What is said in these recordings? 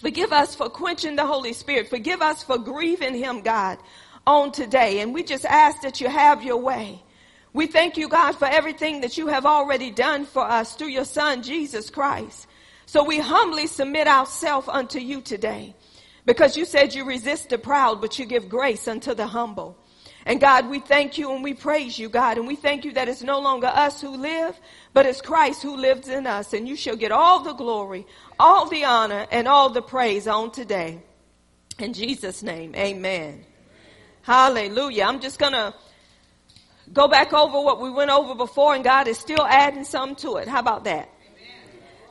Forgive us for quenching the Holy Spirit. Forgive us for grieving Him, God, on today. And we just ask that you have your way. We thank you, God, for everything that you have already done for us through your Son, Jesus Christ. So we humbly submit ourselves unto you today because you said you resist the proud, but you give grace unto the humble. And God, we thank you and we praise you, God. And we thank you that it's no longer us who live, but it's Christ who lives in us. And you shall get all the glory, all the honor, and all the praise on today. In Jesus' name, amen. Hallelujah. I'm just going to go back over what we went over before, and God is still adding some to it. How about that?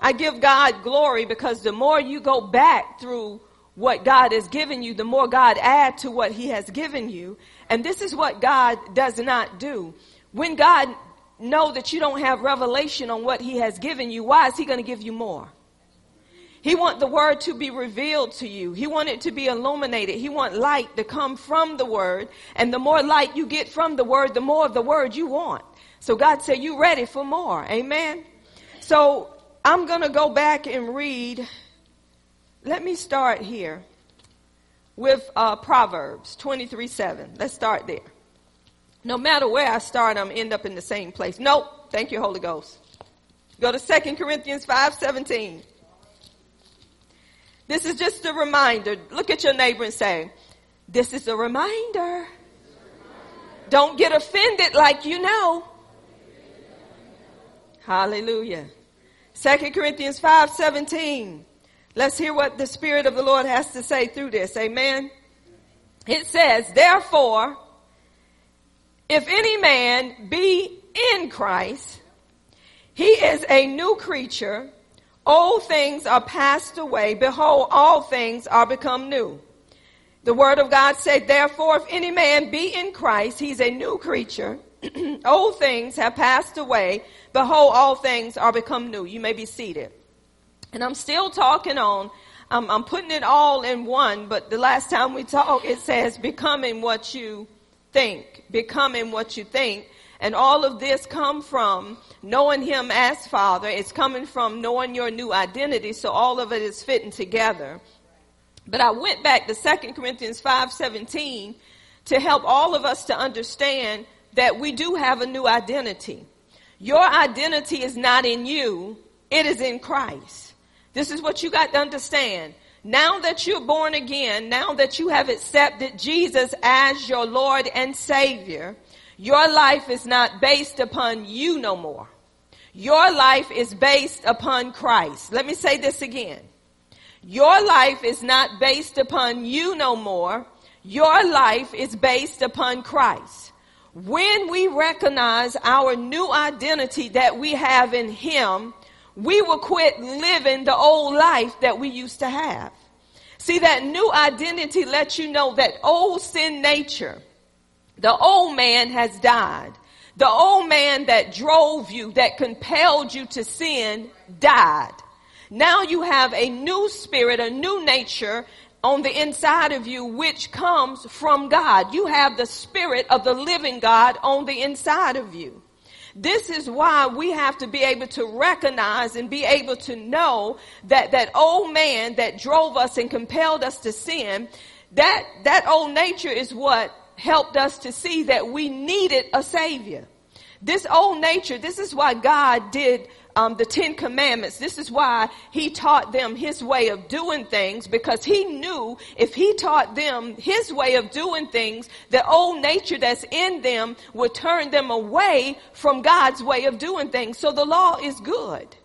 I give God glory because the more you go back through what God has given you, the more God add to what he has given you. And this is what God does not do. When God know that you don't have revelation on what he has given you, why is he going to give you more? He want the word to be revealed to you. He want it to be illuminated. He want light to come from the word. And the more light you get from the word, the more of the word you want. So God said, you ready for more. Amen. So I'm going to go back and read let me start here with uh, Proverbs 23 7. Let's start there. No matter where I start, I'm end up in the same place. Nope. Thank you, Holy Ghost. Go to 2 Corinthians 5 17. This is just a reminder. Look at your neighbor and say, This is a reminder. Don't get offended like you know. Hallelujah. 2 Corinthians 5 17. Let's hear what the Spirit of the Lord has to say through this. Amen. It says, therefore, if any man be in Christ, he is a new creature. Old things are passed away. Behold, all things are become new. The word of God said, therefore, if any man be in Christ, he's a new creature. Old things have passed away. Behold, all things are become new. You may be seated. And I'm still talking on, I'm, I'm putting it all in one, but the last time we talked, it says becoming what you think, becoming what you think. And all of this come from knowing him as father. It's coming from knowing your new identity. So all of it is fitting together. But I went back to 2 Corinthians 5:17 to help all of us to understand that we do have a new identity. Your identity is not in you, it is in Christ. This is what you got to understand. Now that you're born again, now that you have accepted Jesus as your Lord and Savior, your life is not based upon you no more. Your life is based upon Christ. Let me say this again. Your life is not based upon you no more. Your life is based upon Christ. When we recognize our new identity that we have in Him, we will quit living the old life that we used to have. See, that new identity lets you know that old sin nature, the old man has died. The old man that drove you, that compelled you to sin, died. Now you have a new spirit, a new nature on the inside of you, which comes from God. You have the spirit of the living God on the inside of you. This is why we have to be able to recognize and be able to know that that old man that drove us and compelled us to sin, that, that old nature is what helped us to see that we needed a savior. This old nature, this is why God did um, the Ten Commandments. This is why he taught them his way of doing things because he knew if he taught them his way of doing things, the old nature that's in them would turn them away from God's way of doing things. So the law is good.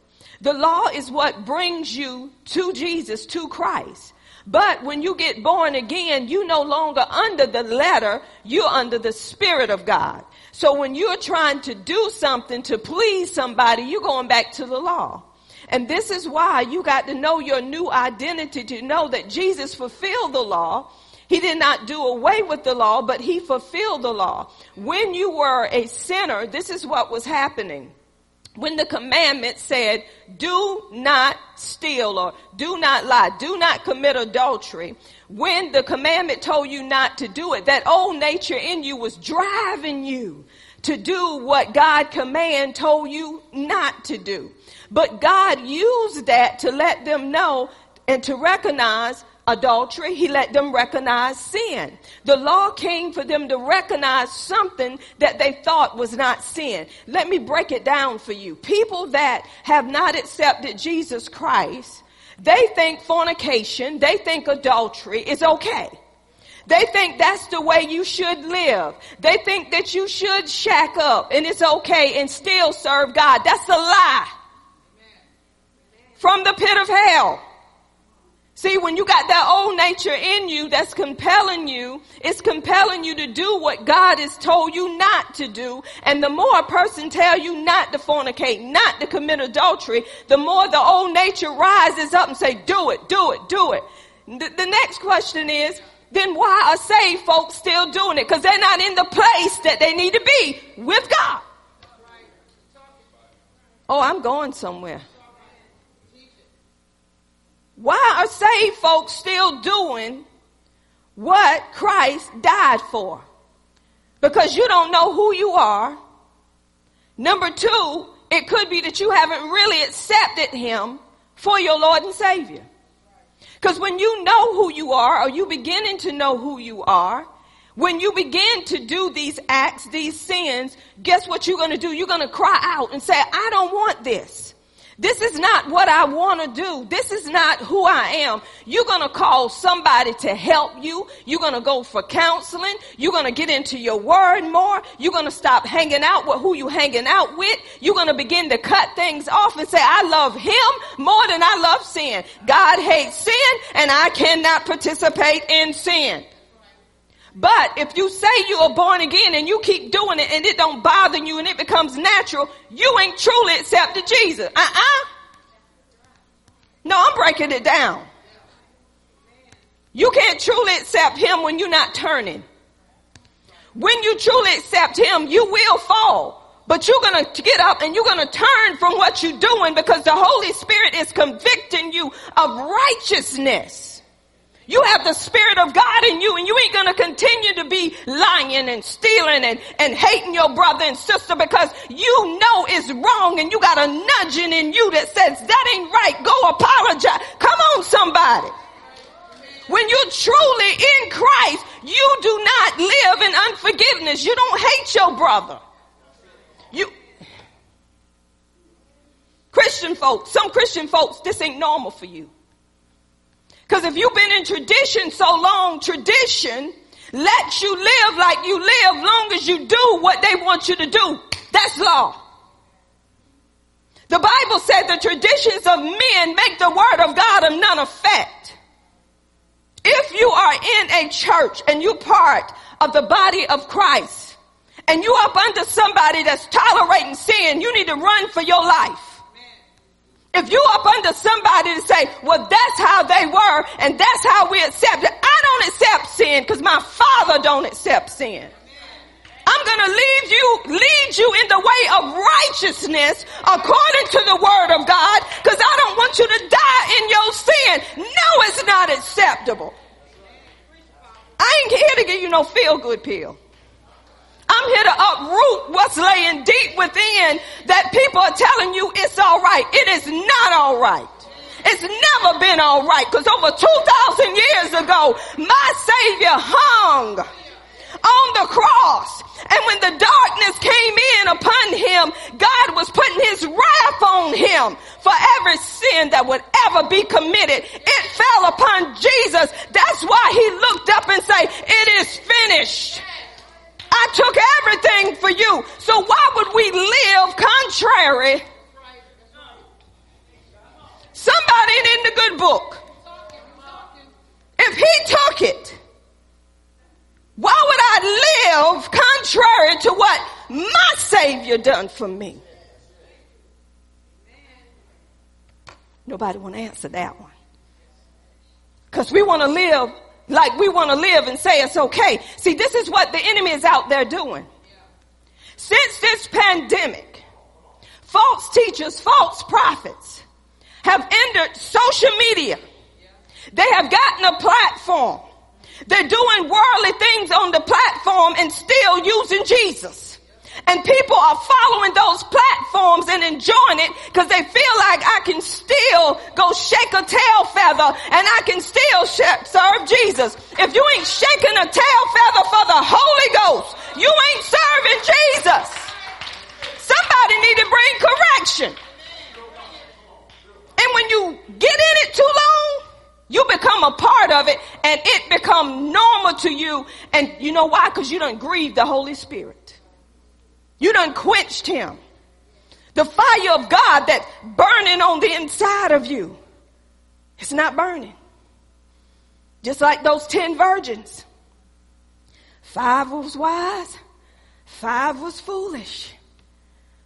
The law is what brings you to Jesus, to Christ. But when you get born again, you no longer under the letter, you're under the Spirit of God. So when you're trying to do something to please somebody, you're going back to the law. And this is why you got to know your new identity to know that Jesus fulfilled the law. He did not do away with the law, but he fulfilled the law. When you were a sinner, this is what was happening when the commandment said, do not steal or do not lie, do not commit adultery, when the commandment told you not to do it, that old nature in you was driving you to do what God command told you not to do. But God used that to let them know and to recognize adultery. He let them recognize sin. The law came for them to recognize something that they thought was not sin. Let me break it down for you. People that have not accepted Jesus Christ, they think fornication, they think adultery is okay. They think that's the way you should live. They think that you should shack up and it's okay and still serve God. That's a lie. From the pit of hell. See, when you got that old nature in you that's compelling you, it's compelling you to do what God has told you not to do. And the more a person tell you not to fornicate, not to commit adultery, the more the old nature rises up and say, do it, do it, do it. The, the next question is, then why are saved folks still doing it? Because they're not in the place that they need to be with God. Oh, I'm going somewhere. Why are saved folks still doing what Christ died for? Because you don't know who you are. Number two, it could be that you haven't really accepted Him for your Lord and Savior. Because when you know who you are, or you beginning to know who you are, when you begin to do these acts, these sins, guess what you're going to do? You're going to cry out and say, I don't want this. This is not what I want to do. This is not who I am. You're going to call somebody to help you. You're going to go for counseling. You're going to get into your word more. You're going to stop hanging out with who you hanging out with. You're going to begin to cut things off and say, I love him more than I love sin. God hates sin and I cannot participate in sin. But if you say you are born again and you keep doing it and it don't bother you and it becomes natural, you ain't truly accepted Jesus. Uh-uh. No, I'm breaking it down. You can't truly accept him when you're not turning. When you truly accept him, you will fall. But you're going to get up and you're going to turn from what you're doing because the Holy Spirit is convicting you of righteousness. You have the Spirit of God in you and you ain't gonna continue to be lying and stealing and, and hating your brother and sister because you know it's wrong and you got a nudging in you that says that ain't right. Go apologize. Come on somebody. When you're truly in Christ, you do not live in unforgiveness. You don't hate your brother. You, Christian folks, some Christian folks, this ain't normal for you. Because if you've been in tradition so long, tradition lets you live like you live long as you do what they want you to do. That's law. The Bible said the traditions of men make the word of God of none effect. If you are in a church and you part of the body of Christ and you up under somebody that's tolerating sin, you need to run for your life. If you up under somebody to say, well, that's how they were and that's how we accept it. I don't accept sin because my father don't accept sin. I'm going to lead you, lead you in the way of righteousness according to the word of God because I don't want you to die in your sin. No, it's not acceptable. I ain't here to give you no feel good pill. I'm here to uproot what's laying deep within that people are telling you it's all right. It is not all right. It's never been all right because over 2,000 years ago, my Savior hung on the cross. And when the darkness came in upon him, God was putting his wrath on him for every sin that would ever be committed. It fell upon Jesus. That's why he looked up and said, it is finished. I took everything for you. So why would we live contrary? Somebody in the good book. If he took it, why would I live contrary to what my Savior done for me? Nobody want to answer that one. Cause we want to live like we want to live and say it's okay. See, this is what the enemy is out there doing. Since this pandemic, false teachers, false prophets have entered social media. They have gotten a platform. They're doing worldly things on the platform and still using Jesus. And people are following those platforms and enjoying it because they feel like I can still go shake a tail feather and I can still sh- serve Jesus. If you ain't shaking a tail feather for the Holy Ghost, you ain't serving Jesus. Somebody need to bring correction. And when you get in it too long, you become a part of it and it become normal to you. And you know why? Because you don't grieve the Holy Spirit. You done quenched him. The fire of God that's burning on the inside of you. It's not burning. Just like those ten virgins. Five was wise, five was foolish.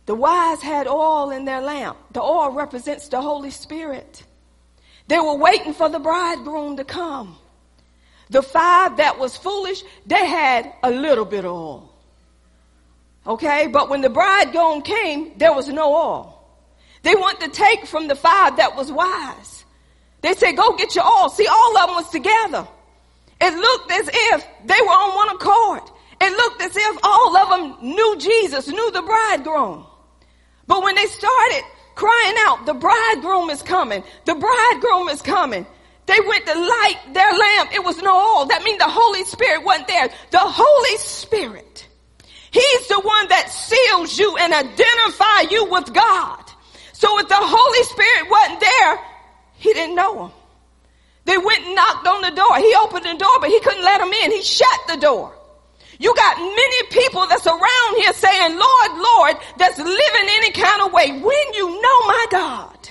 The wise had oil in their lamp. The oil represents the Holy Spirit. They were waiting for the bridegroom to come. The five that was foolish, they had a little bit of oil. Okay, but when the bridegroom came, there was no oil. They want to take from the five that was wise. They said, go get your oil. See, all of them was together. It looked as if they were on one accord. It looked as if all of them knew Jesus, knew the bridegroom. But when they started crying out, the bridegroom is coming. The bridegroom is coming. They went to light their lamp. It was no oil. That means the Holy Spirit wasn't there. The Holy Spirit. He's the one that seals you and identify you with God. So if the Holy Spirit wasn't there, he didn't know him. They went and knocked on the door. He opened the door, but he couldn't let them in. He shut the door. You got many people that's around here saying, Lord, Lord, that's living any kind of way when you know my God.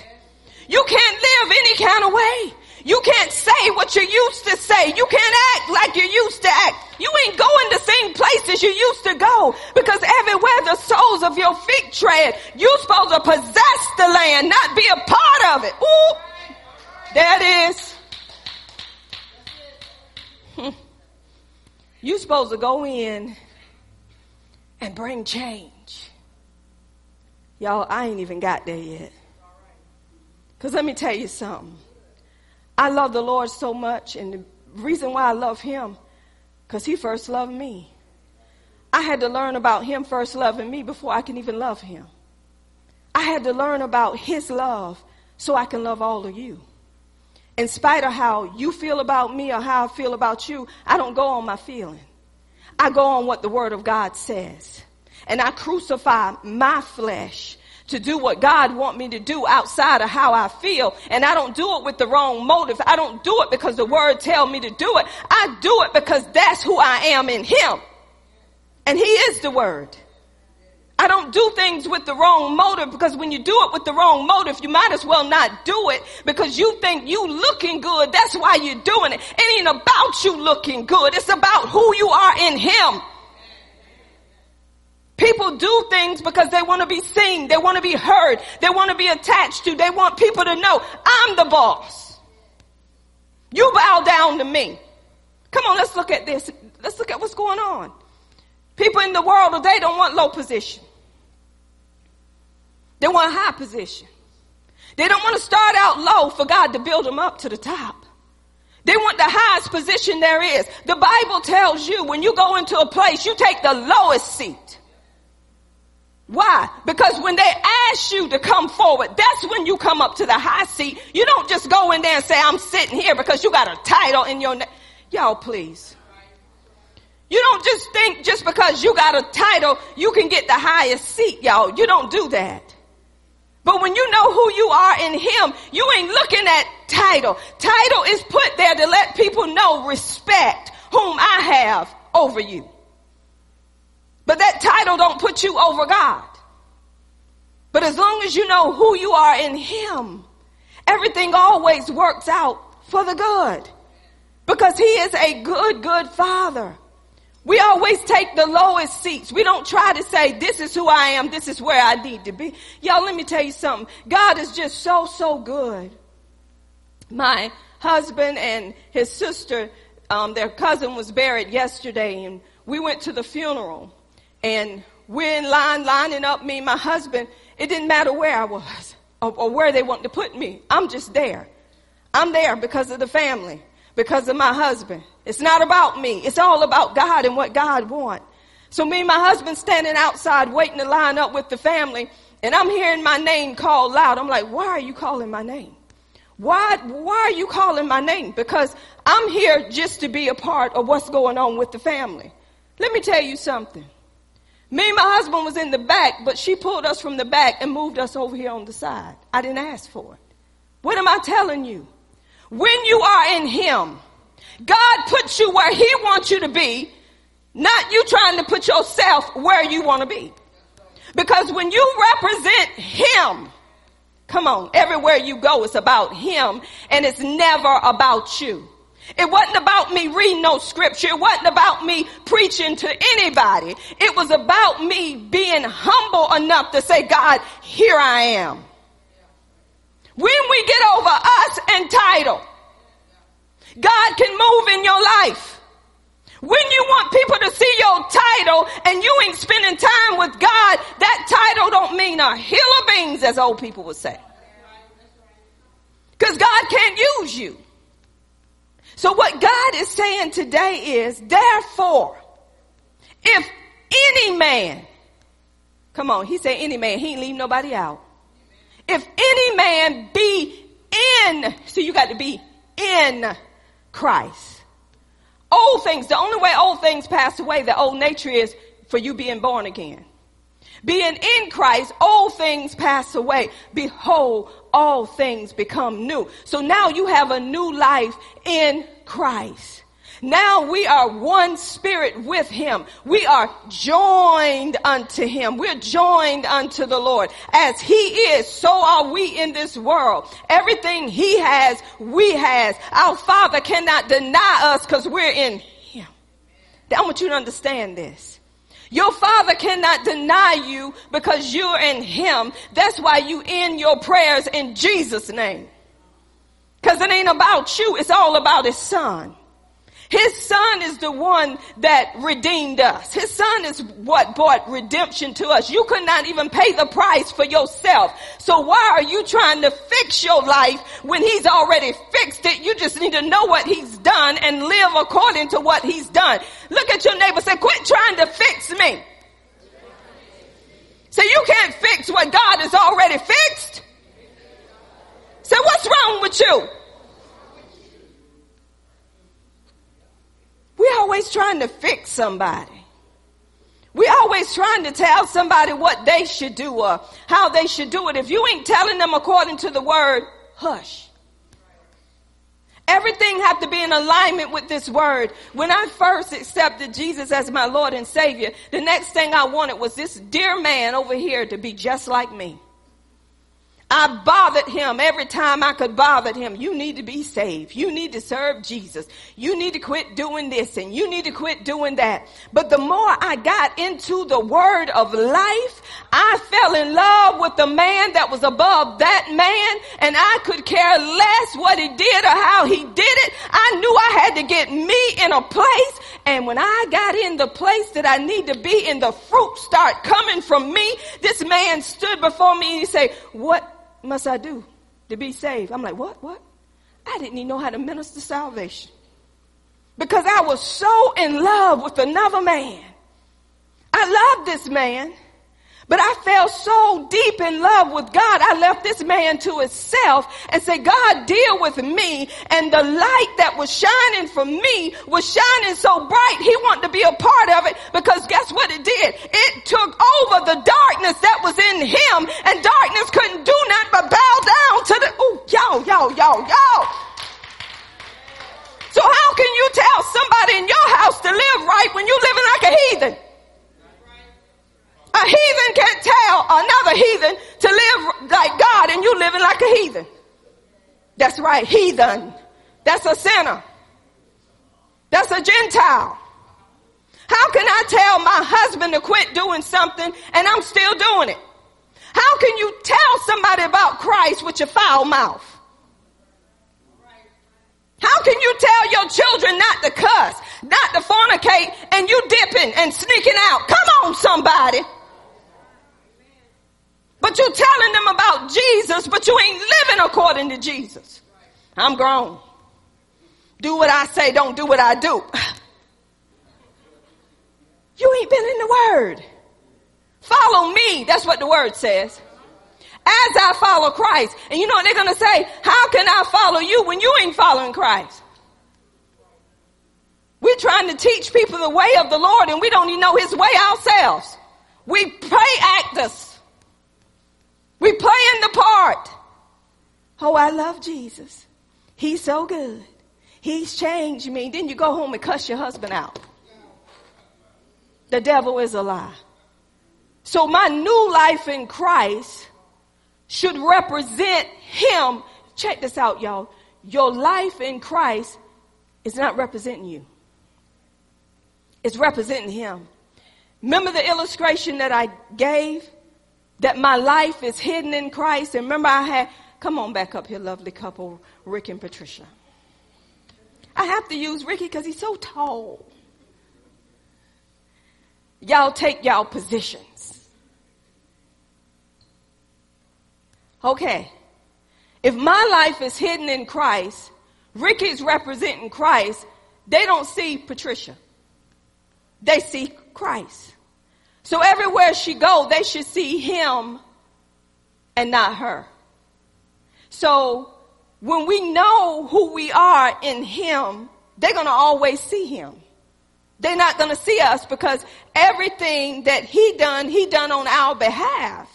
You can't live any kind of way. You can't say what you used to say. You can't act like you used to act. You ain't going the same places you used to go because everywhere the soles of your feet tread, you're supposed to possess the land, not be a part of it. Ooh, it is. Hmm. You're supposed to go in and bring change. Y'all, I ain't even got there yet. Because let me tell you something. I love the Lord so much, and the reason why I love Him, because He first loved me. I had to learn about Him first loving me before I can even love Him. I had to learn about His love so I can love all of you in spite of how you feel about me or how I feel about you, I don't go on my feeling. I go on what the word of God says. And I crucify my flesh to do what God want me to do outside of how I feel. And I don't do it with the wrong motive. I don't do it because the word tell me to do it. I do it because that's who I am in him. And he is the word. I don't do things with the wrong motive because when you do it with the wrong motive, you might as well not do it because you think you looking good. That's why you're doing it. It ain't about you looking good. It's about who you are in Him. People do things because they want to be seen. They want to be heard. They want to be attached to. They want people to know I'm the boss. You bow down to me. Come on, let's look at this. Let's look at what's going on. People in the world today don't want low position. They want high position. They don't want to start out low for God to build them up to the top. They want the highest position there is. The Bible tells you when you go into a place, you take the lowest seat. Why? Because when they ask you to come forward, that's when you come up to the high seat. You don't just go in there and say, I'm sitting here because you got a title in your name. Y'all, please. You don't just think just because you got a title, you can get the highest seat, y'all. You don't do that. But when you know who you are in Him, you ain't looking at title. Title is put there to let people know respect whom I have over you. But that title don't put you over God. But as long as you know who you are in Him, everything always works out for the good. Because He is a good, good Father. We always take the lowest seats. We don't try to say, this is who I am. This is where I need to be. Y'all, let me tell you something. God is just so, so good. My husband and his sister, um, their cousin was buried yesterday and we went to the funeral and we're in line lining up me and my husband. It didn't matter where I was or, or where they wanted to put me. I'm just there. I'm there because of the family because of my husband. It's not about me. It's all about God and what God wants. So me and my husband standing outside waiting to line up with the family, and I'm hearing my name called loud. I'm like, why are you calling my name? Why, why are you calling my name? Because I'm here just to be a part of what's going on with the family. Let me tell you something. Me and my husband was in the back, but she pulled us from the back and moved us over here on the side. I didn't ask for it. What am I telling you? When you are in Him, God puts you where He wants you to be, not you trying to put yourself where you want to be. Because when you represent Him, come on, everywhere you go, it's about Him and it's never about you. It wasn't about me reading no scripture. It wasn't about me preaching to anybody. It was about me being humble enough to say, God, here I am. When we get over us and title, God can move in your life. When you want people to see your title and you ain't spending time with God, that title don't mean a hill of beans, as old people would say. Because God can't use you. So what God is saying today is, therefore, if any man, come on, he said any man, he ain't leave nobody out. If any man be in, so you got to be in Christ. Old things, the only way old things pass away, the old nature is for you being born again. Being in Christ, all things pass away. Behold, all things become new. So now you have a new life in Christ. Now we are one spirit with him. We are joined unto him. We're joined unto the Lord. As he is, so are we in this world. Everything he has, we has. Our father cannot deny us because we're in him. I want you to understand this. Your father cannot deny you because you're in him. That's why you end your prayers in Jesus name. Cause it ain't about you. It's all about his son. His son is the one that redeemed us. His son is what brought redemption to us. You could not even pay the price for yourself. So why are you trying to fix your life when he's already fixed it? You just need to know what he's done and live according to what he's done. Look at your neighbor say, quit trying to fix me. So you can't fix what God has already fixed. So what's wrong with you? We're always trying to fix somebody. We're always trying to tell somebody what they should do or how they should do it. If you ain't telling them according to the word, hush. Everything have to be in alignment with this word. When I first accepted Jesus as my Lord and Savior, the next thing I wanted was this dear man over here to be just like me. I bothered him every time I could bother him. You need to be saved. You need to serve Jesus. You need to quit doing this and you need to quit doing that. But the more I got into the word of life, I fell in love with the man that was above that man and I could care less what he did or how he did it. I knew I had to get me in a place and when I got in the place that I need to be and the fruit start coming from me, this man stood before me and he said, what must I do to be saved? I'm like, what? What? I didn't even know how to minister salvation. Because I was so in love with another man. I loved this man. But I fell so deep in love with God, I left this man to himself and said, God, deal with me. And the light that was shining for me was shining so bright, he wanted to be a part of it because guess what it did? It took over the darkness that was in him and darkness couldn't do nothing but bow down to the, ooh, y'all, y'all, y'all, y'all. So how can you tell somebody in your house to live right when you're living like a heathen? A heathen can't tell another heathen to live like God and you living like a heathen. That's right, heathen. That's a sinner. That's a Gentile. How can I tell my husband to quit doing something and I'm still doing it? How can you tell somebody about Christ with your foul mouth? How can you tell your children not to cuss, not to fornicate, and you dipping and sneaking out? Come on, somebody. But you're telling them about Jesus, but you ain't living according to Jesus. I'm grown. Do what I say, don't do what I do. You ain't been in the word. Follow me. That's what the word says. As I follow Christ. And you know they're going to say? How can I follow you when you ain't following Christ? We're trying to teach people the way of the Lord and we don't even know his way ourselves. We play actors. We playing the part. Oh, I love Jesus. He's so good. He's changed me. Then you go home and cuss your husband out. The devil is a lie. So my new life in Christ should represent him. Check this out, y'all. Your life in Christ is not representing you. It's representing him. Remember the illustration that I gave? That my life is hidden in Christ. And remember I had, come on back up here, lovely couple, Rick and Patricia. I have to use Ricky because he's so tall. Y'all take y'all positions. Okay. If my life is hidden in Christ, Ricky's representing Christ, they don't see Patricia. They see Christ. So everywhere she go, they should see him and not her. So when we know who we are in him, they're going to always see him. They're not going to see us because everything that he done, he done on our behalf.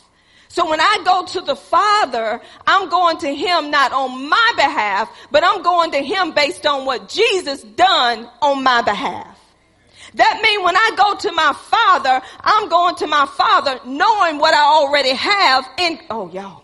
So when I go to the Father, I'm going to him not on my behalf, but I'm going to him based on what Jesus done on my behalf. That means when I go to my Father, I'm going to my Father knowing what I already have in, oh y'all,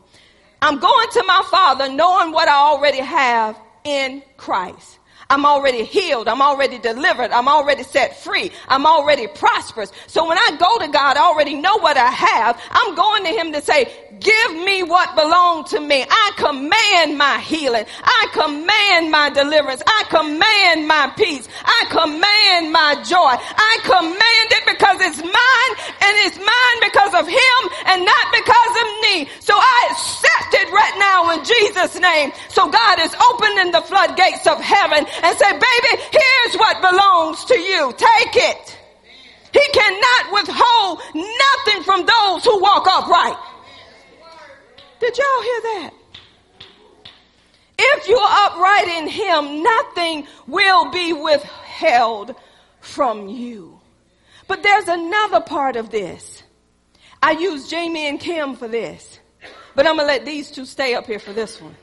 I'm going to my Father knowing what I already have in Christ. I'm already healed. I'm already delivered. I'm already set free. I'm already prosperous. So when I go to God, I already know what I have. I'm going to Him to say, give me what belongs to me. I command my healing. I command my deliverance. I command my peace. I command my joy. I command it because it's mine and it's mine because of Him and not because of me. So I accept it right now in Jesus' name. So God is opening the floodgates of heaven and say, baby, here's what belongs to you. Take it. He cannot withhold nothing from those who walk upright. Did y'all hear that? If you're upright in him, nothing will be withheld from you. But there's another part of this. I use Jamie and Kim for this, but I'm going to let these two stay up here for this one.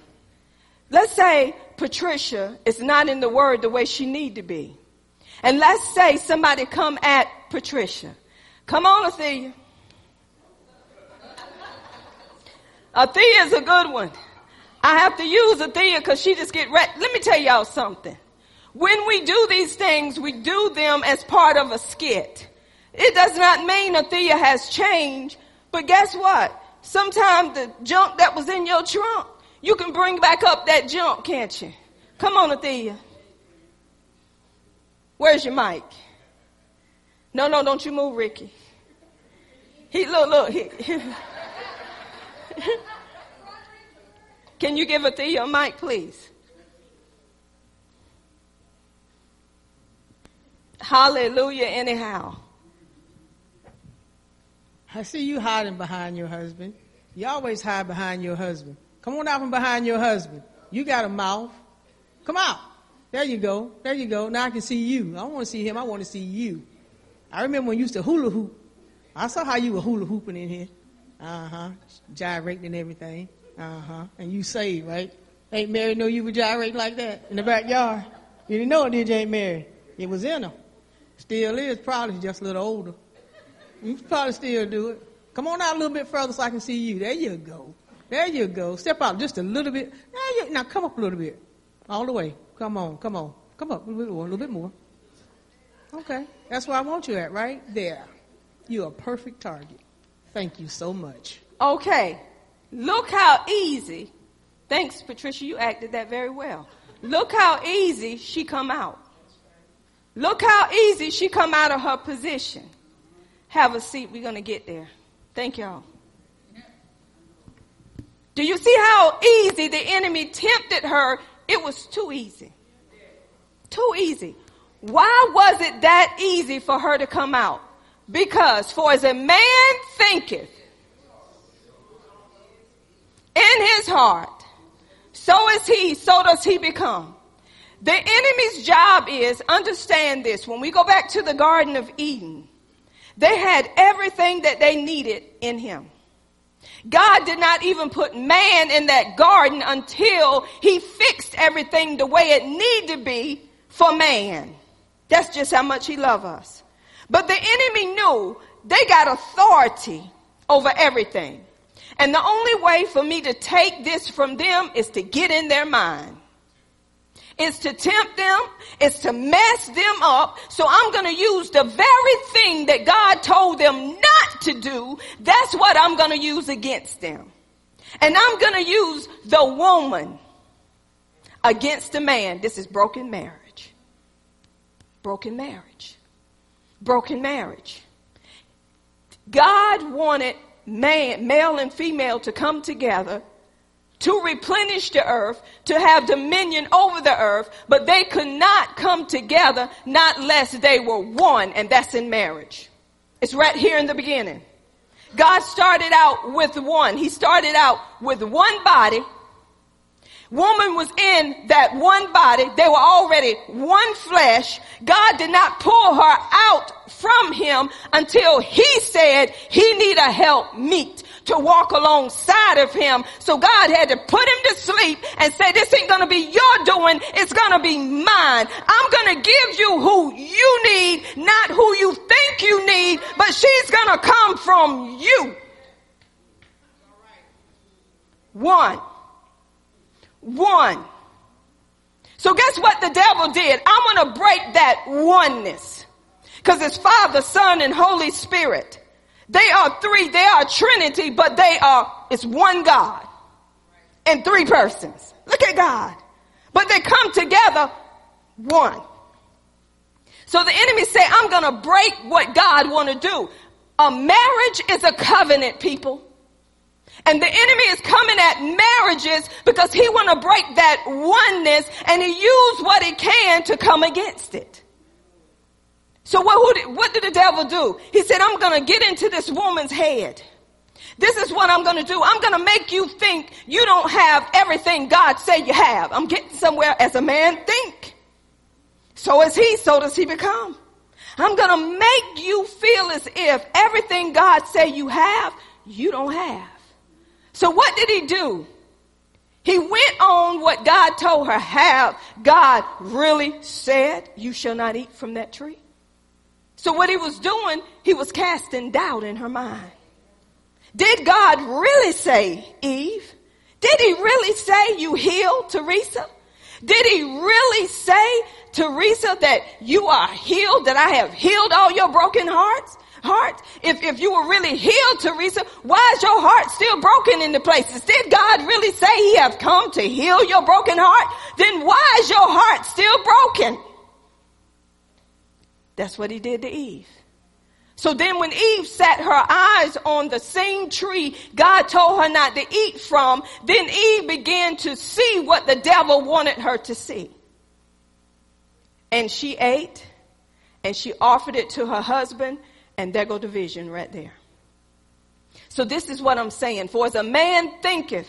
Let's say Patricia is not in the word the way she need to be. And let's say somebody come at Patricia. Come on, Athea. Athea is a good one. I have to use Athea because she just get. Let me tell y'all something. When we do these things, we do them as part of a skit. It does not mean Athea has changed, but guess what? Sometimes the junk that was in your trunk you can bring back up that jump, can't you? Come on, Athea. Where's your mic? No, no, don't you move, Ricky. He look, look. He, he. Can you give Athea a mic, please? Hallelujah, anyhow. I see you hiding behind your husband. You always hide behind your husband. Come on out from behind your husband. You got a mouth. Come out. There you go. There you go. Now I can see you. I want to see him. I want to see you. I remember when you used to hula hoop. I saw how you were hula hooping in here. Uh huh. Gyrating and everything. Uh huh. And you saved, right? Ain't Mary know you were gyrating like that in the backyard? You didn't know it, did you, Ain't Mary? It was in her. Still is, probably just a little older. You probably still do it. Come on out a little bit further so I can see you. There you go. There you go. Step out just a little bit. Now, you, now come up a little bit. All the way. Come on, come on. Come up a little bit more, a little bit more. Okay. That's where I want you at, right? There. You're a perfect target. Thank you so much. Okay. Look how easy. Thanks, Patricia. You acted that very well. Look how easy she come out. Look how easy she come out of her position. Have a seat. We're going to get there. Thank y'all. Do you see how easy the enemy tempted her? It was too easy. Too easy. Why was it that easy for her to come out? Because for as a man thinketh in his heart, so is he, so does he become. The enemy's job is, understand this, when we go back to the Garden of Eden, they had everything that they needed in him. God did not even put man in that garden until he fixed everything the way it needed to be for man. That's just how much he loved us. But the enemy knew they got authority over everything. And the only way for me to take this from them is to get in their mind. It's to tempt them. It's to mess them up. So I'm going to use the very thing that God told them not to do. That's what I'm going to use against them. And I'm going to use the woman against the man. This is broken marriage. Broken marriage. Broken marriage. God wanted man, male and female to come together to replenish the earth, to have dominion over the earth, but they could not come together not less they were one, and that's in marriage. It's right here in the beginning. God started out with one. He started out with one body. Woman was in that one body. They were already one flesh. God did not pull her out from him until he said he need a help meet to walk alongside of him. So God had to put him to sleep and say, this ain't gonna be your doing, it's gonna be mine. I'm gonna give you who you need, not who you think you need, but she's gonna come from you. One. One. So guess what the devil did? I'm gonna break that oneness. Cause it's Father, Son, and Holy Spirit. They are three, they are Trinity, but they are, it's one God and three persons. Look at God. But they come together one. So the enemy say, I'm gonna break what God wanna do. A marriage is a covenant, people. And the enemy is coming at marriages because he wanna break that oneness and he use what he can to come against it. So what, did, what did the devil do? He said, I'm going to get into this woman's head. This is what I'm going to do. I'm going to make you think you don't have everything God said you have. I'm getting somewhere as a man think. So is he, so does he become. I'm going to make you feel as if everything God say you have, you don't have. So what did he do? He went on what God told her. Have God really said you shall not eat from that tree? So what he was doing, he was casting doubt in her mind. Did God really say, Eve? Did he really say you healed Teresa? Did he really say, Teresa, that you are healed, that I have healed all your broken hearts? Heart? If, if you were really healed, Teresa, why is your heart still broken in the places? Did God really say he have come to heal your broken heart? Then why is your heart still broken? That's what he did to Eve. So then when Eve set her eyes on the same tree God told her not to eat from, then Eve began to see what the devil wanted her to see. And she ate and she offered it to her husband and there go division right there. So this is what I'm saying. For as a man thinketh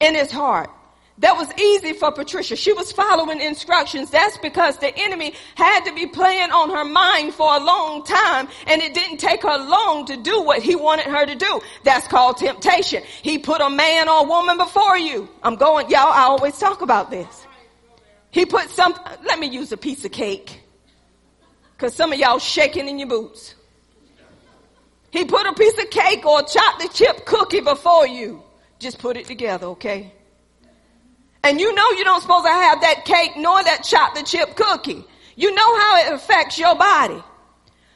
in his heart, that was easy for Patricia. She was following instructions. That's because the enemy had to be playing on her mind for a long time and it didn't take her long to do what he wanted her to do. That's called temptation. He put a man or woman before you. I'm going, y'all, I always talk about this. He put some, let me use a piece of cake. Cause some of y'all shaking in your boots. He put a piece of cake or a chocolate chip cookie before you. Just put it together, okay? And you know you don't supposed to have that cake nor that chocolate chip cookie. You know how it affects your body.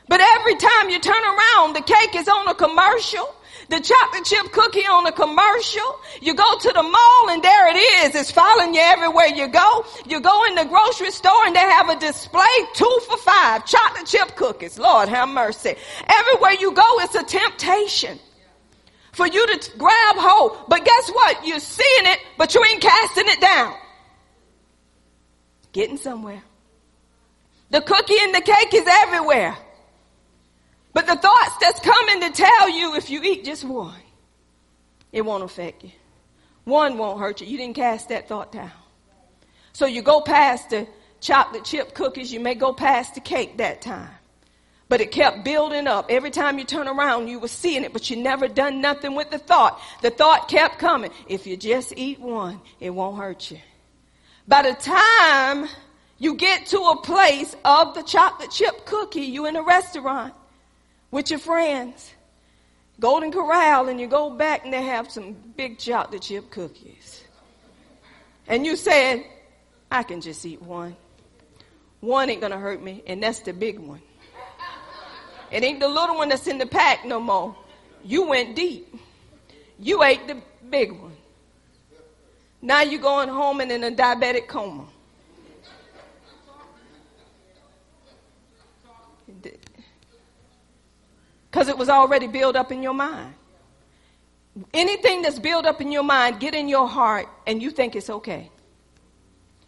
But every time you turn around, the cake is on a commercial. The chocolate chip cookie on a commercial. You go to the mall and there it is. It's following you everywhere you go. You go in the grocery store and they have a display two for five chocolate chip cookies. Lord have mercy. Everywhere you go, it's a temptation for you to grab hold. But guess what? You're seeing it, but you ain't casting it down. Getting somewhere. The cookie and the cake is everywhere. But the thoughts that's coming to tell you if you eat just one, it won't affect you. One won't hurt you. You didn't cast that thought down. So you go past the chocolate chip cookies, you may go past the cake that time. But it kept building up. Every time you turn around, you were seeing it, but you never done nothing with the thought. The thought kept coming. If you just eat one, it won't hurt you. By the time you get to a place of the chocolate chip cookie, you in a restaurant with your friends, Golden Corral, and you go back and they have some big chocolate chip cookies. And you said, I can just eat one. One ain't gonna hurt me, and that's the big one. It ain't the little one that's in the pack no more. You went deep. You ate the big one. Now you're going home and in a diabetic coma. Because it was already built up in your mind. Anything that's built up in your mind, get in your heart, and you think it's okay.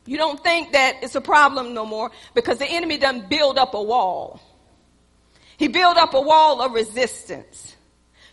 You don't think that it's a problem no more because the enemy doesn't build up a wall. He built up a wall of resistance.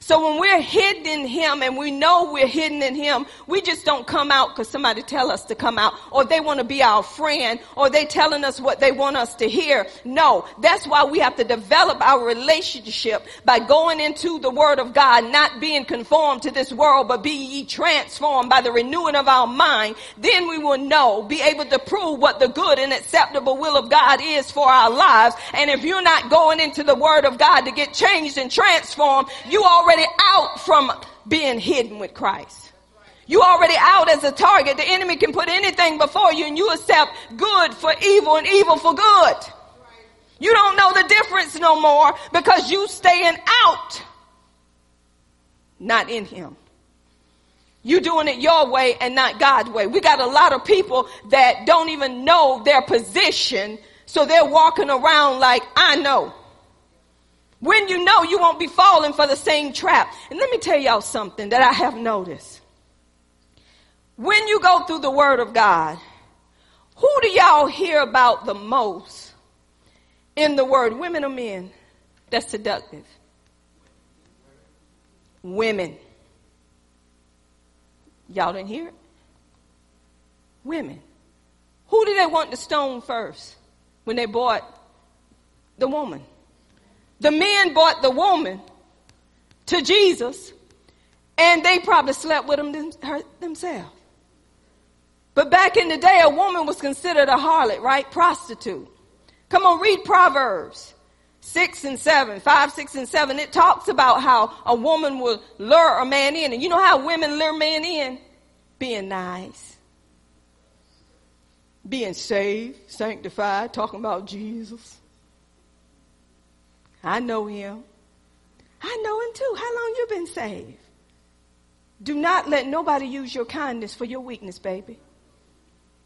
So when we're hidden in Him and we know we're hidden in Him, we just don't come out because somebody tell us to come out or they want to be our friend or they telling us what they want us to hear. No, that's why we have to develop our relationship by going into the Word of God, not being conformed to this world, but be ye transformed by the renewing of our mind. Then we will know, be able to prove what the good and acceptable will of God is for our lives. And if you're not going into the Word of God to get changed and transformed, you already already out from being hidden with Christ. You already out as a target. The enemy can put anything before you and you accept good for evil and evil for good. You don't know the difference no more because you staying out, not in him. You doing it your way and not God's way. We got a lot of people that don't even know their position, so they're walking around like, I know. When you know you won't be falling for the same trap. And let me tell y'all something that I have noticed. When you go through the Word of God, who do y'all hear about the most in the Word? Women or men? That's seductive. Women. Y'all didn't hear it? Women. Who did they want to stone first when they bought the woman? The men brought the woman to Jesus and they probably slept with him them, her, themselves. But back in the day, a woman was considered a harlot, right? Prostitute. Come on, read Proverbs 6 and 7, 5, 6 and 7. It talks about how a woman will lure a man in. And you know how women lure men in? Being nice. Being saved, sanctified, talking about Jesus. I know him. I know him too. How long you been saved? Do not let nobody use your kindness for your weakness, baby.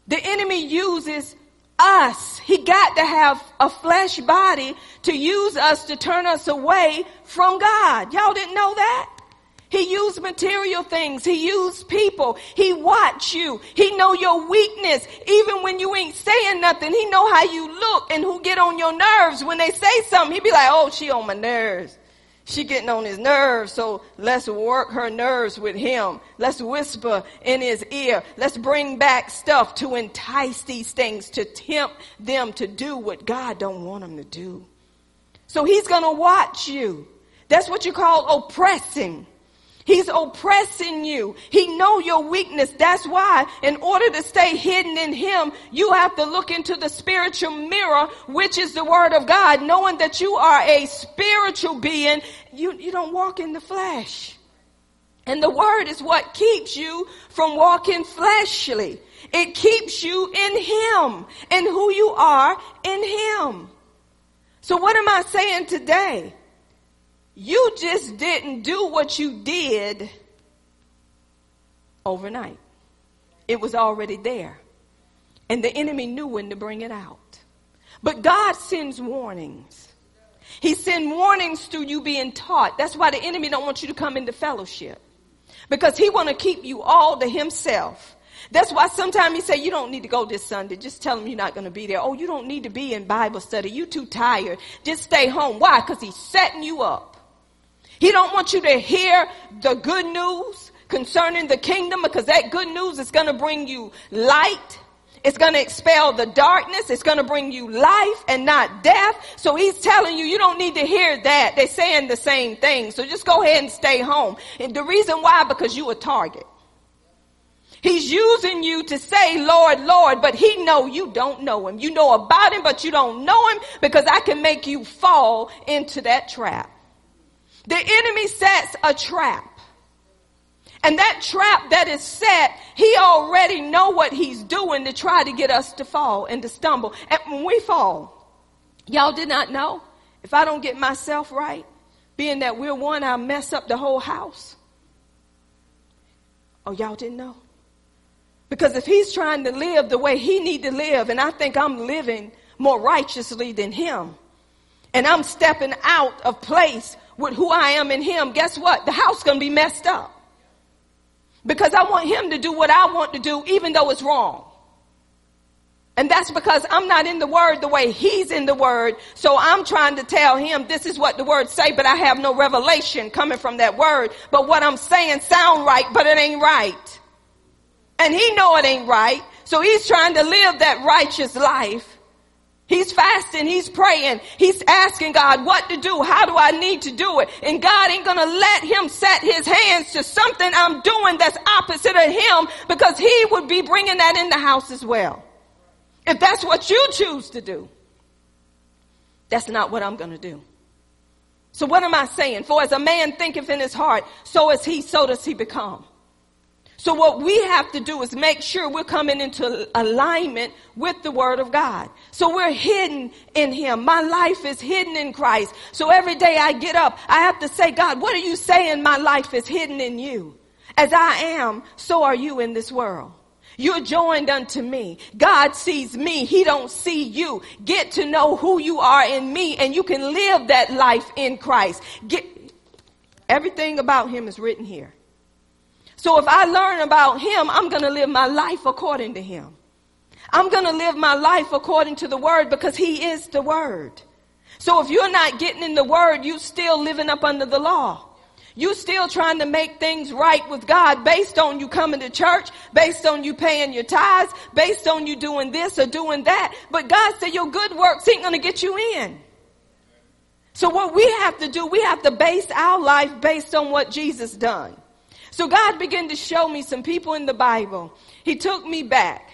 The enemy uses us. He got to have a flesh body to use us to turn us away from God. Y'all didn't know that? He used material things. He used people. He watch you. He know your weakness. Even when you ain't saying nothing, he know how you look and who get on your nerves. When they say something, he be like, oh, she on my nerves. She getting on his nerves, so let's work her nerves with him. Let's whisper in his ear. Let's bring back stuff to entice these things, to tempt them to do what God don't want them to do. So he's gonna watch you. That's what you call oppressing. He's oppressing you. He know your weakness. That's why in order to stay hidden in him, you have to look into the spiritual mirror, which is the word of God, knowing that you are a spiritual being. You, you don't walk in the flesh. And the word is what keeps you from walking fleshly. It keeps you in him and who you are in him. So what am I saying today? You just didn't do what you did overnight. It was already there. And the enemy knew when to bring it out. But God sends warnings. He sends warnings through you being taught. That's why the enemy don't want you to come into fellowship. Because he want to keep you all to himself. That's why sometimes he say, you don't need to go this Sunday. Just tell him you're not going to be there. Oh, you don't need to be in Bible study. You too tired. Just stay home. Why? Because he's setting you up. He don't want you to hear the good news concerning the kingdom because that good news is going to bring you light. It's going to expel the darkness. It's going to bring you life and not death. So he's telling you, you don't need to hear that. They're saying the same thing. So just go ahead and stay home. And the reason why, because you a target. He's using you to say, Lord, Lord, but he know you don't know him. You know about him, but you don't know him because I can make you fall into that trap. The enemy sets a trap. And that trap that is set, he already know what he's doing to try to get us to fall and to stumble. And when we fall, y'all did not know, if I don't get myself right, being that we're one, I'll mess up the whole house. Oh, y'all didn't know? Because if he's trying to live the way he need to live, and I think I'm living more righteously than him, and I'm stepping out of place with who I am in him, guess what? The house gonna be messed up. Because I want him to do what I want to do, even though it's wrong. And that's because I'm not in the word the way he's in the word. So I'm trying to tell him this is what the word say, but I have no revelation coming from that word. But what I'm saying sound right, but it ain't right. And he know it ain't right. So he's trying to live that righteous life. He's fasting, he's praying, he's asking God what to do, how do I need to do it? And God ain't gonna let him set his hands to something I'm doing that's opposite of him because he would be bringing that in the house as well. If that's what you choose to do, that's not what I'm gonna do. So what am I saying? For as a man thinketh in his heart, so is he, so does he become. So what we have to do is make sure we're coming into alignment with the word of God. So we're hidden in him. My life is hidden in Christ. So every day I get up, I have to say, God, what are you saying? My life is hidden in you. As I am, so are you in this world. You're joined unto me. God sees me. He don't see you. Get to know who you are in me and you can live that life in Christ. Get, everything about him is written here. So if I learn about him, I'm going to live my life according to him. I'm going to live my life according to the word because he is the word. So if you're not getting in the word, you're still living up under the law. You still trying to make things right with God based on you coming to church, based on you paying your tithes, based on you doing this or doing that. But God said your good works ain't going to get you in. So what we have to do, we have to base our life based on what Jesus done. So God began to show me some people in the Bible. He took me back.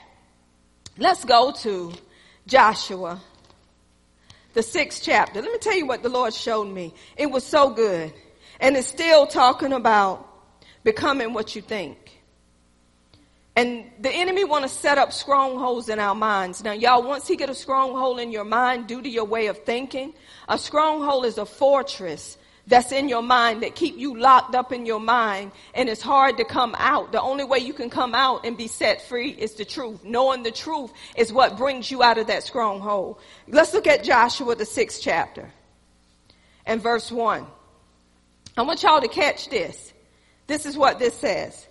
Let's go to Joshua, the sixth chapter. Let me tell you what the Lord showed me. It was so good. And it's still talking about becoming what you think. And the enemy want to set up strongholds in our minds. Now, y'all, once he get a stronghold in your mind due to your way of thinking, a stronghold is a fortress that's in your mind that keep you locked up in your mind and it's hard to come out. The only way you can come out and be set free is the truth. Knowing the truth is what brings you out of that stronghold. Let's look at Joshua, the sixth chapter and verse one. I want y'all to catch this. This is what this says.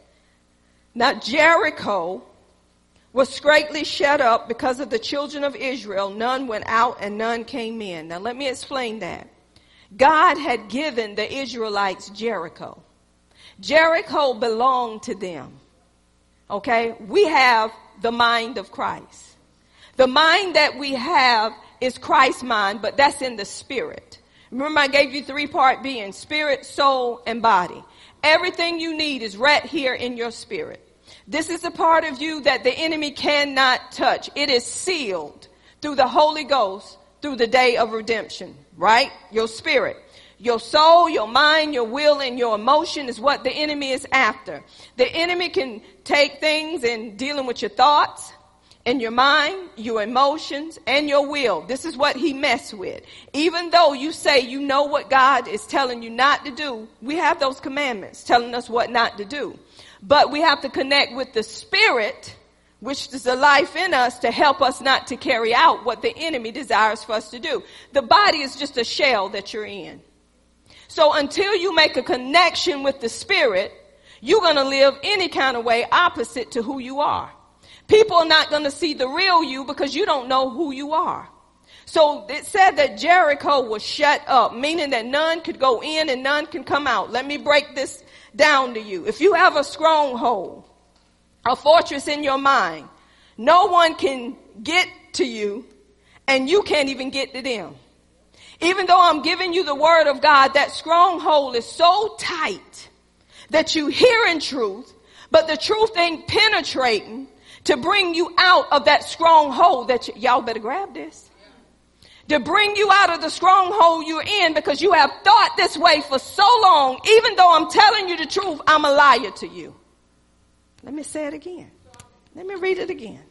Now Jericho was greatly shut up because of the children of Israel. None went out and none came in. Now let me explain that. God had given the Israelites Jericho. Jericho belonged to them. Okay? We have the mind of Christ. The mind that we have is Christ's mind, but that's in the spirit. Remember I gave you three part being, spirit, soul, and body. Everything you need is right here in your spirit. This is a part of you that the enemy cannot touch. It is sealed through the Holy Ghost through the day of redemption right? Your spirit. Your soul, your mind, your will, and your emotion is what the enemy is after. The enemy can take things and dealing with your thoughts and your mind, your emotions, and your will. This is what he mess with. Even though you say you know what God is telling you not to do, we have those commandments telling us what not to do. But we have to connect with the spirit which is the life in us to help us not to carry out what the enemy desires for us to do. The body is just a shell that you're in. So until you make a connection with the spirit, you're going to live any kind of way opposite to who you are. People are not going to see the real you because you don't know who you are. So it said that Jericho was shut up, meaning that none could go in and none can come out. Let me break this down to you. If you have a stronghold, a fortress in your mind, no one can get to you and you can't even get to them. Even though I'm giving you the word of God, that stronghold is so tight that you hear in truth, but the truth ain't penetrating to bring you out of that stronghold that y'all better grab this. To bring you out of the stronghold you're in because you have thought this way for so long, even though I'm telling you the truth, I'm a liar to you. Let me say it again. Let me read it again.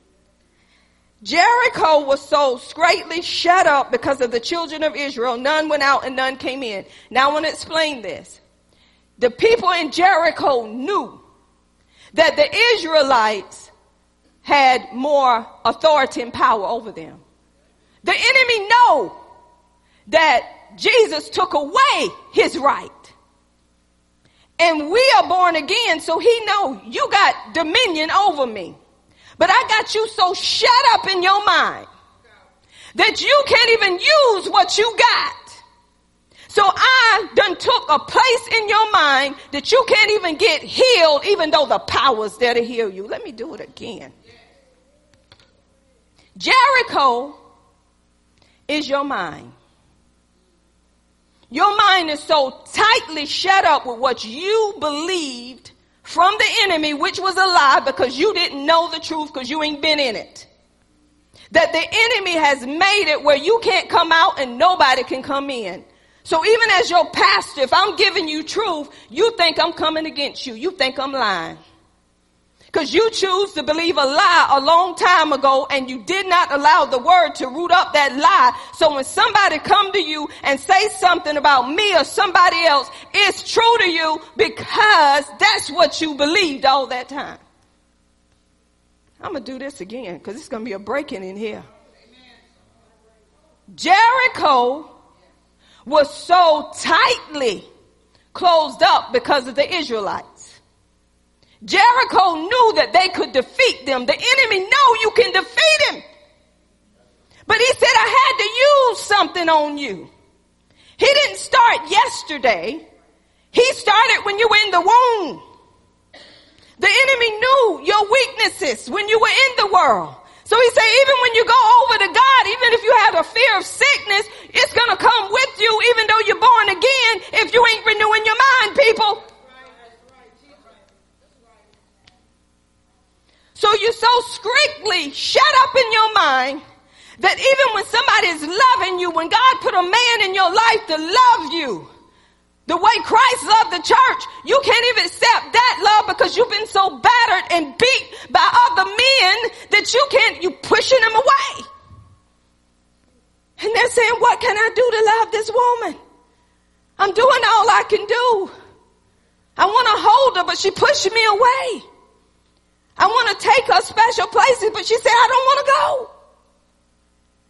Jericho was so greatly shut up because of the children of Israel. None went out and none came in. Now I want to explain this. The people in Jericho knew that the Israelites had more authority and power over them. The enemy know that Jesus took away his right. And we are born again, so he know you got dominion over me. But I got you so shut up in your mind that you can't even use what you got. So I done took a place in your mind that you can't even get healed even though the power's there to heal you. Let me do it again. Jericho is your mind. Your mind is so tightly shut up with what you believed from the enemy, which was a lie because you didn't know the truth because you ain't been in it. That the enemy has made it where you can't come out and nobody can come in. So even as your pastor, if I'm giving you truth, you think I'm coming against you. You think I'm lying. Because you choose to believe a lie a long time ago and you did not allow the word to root up that lie. So when somebody come to you and say something about me or somebody else, it's true to you because that's what you believed all that time. I'm going to do this again because it's going to be a breaking in here. Jericho was so tightly closed up because of the Israelites. Jericho knew that they could defeat them. The enemy know you can defeat him. But he said, I had to use something on you. He didn't start yesterday. He started when you were in the womb. The enemy knew your weaknesses when you were in the world. So he said, even when you go over to God, even if you have a fear of sickness, it's going to come with you, even though you're born again, if you ain't renewing your mind, people. So you're so strictly shut up in your mind that even when somebody is loving you, when God put a man in your life to love you, the way Christ loved the church, you can't even accept that love because you've been so battered and beat by other men that you can't, you pushing them away. And they're saying, what can I do to love this woman? I'm doing all I can do. I want to hold her, but she pushed me away. I want to take her special places, but she said, I don't want to go.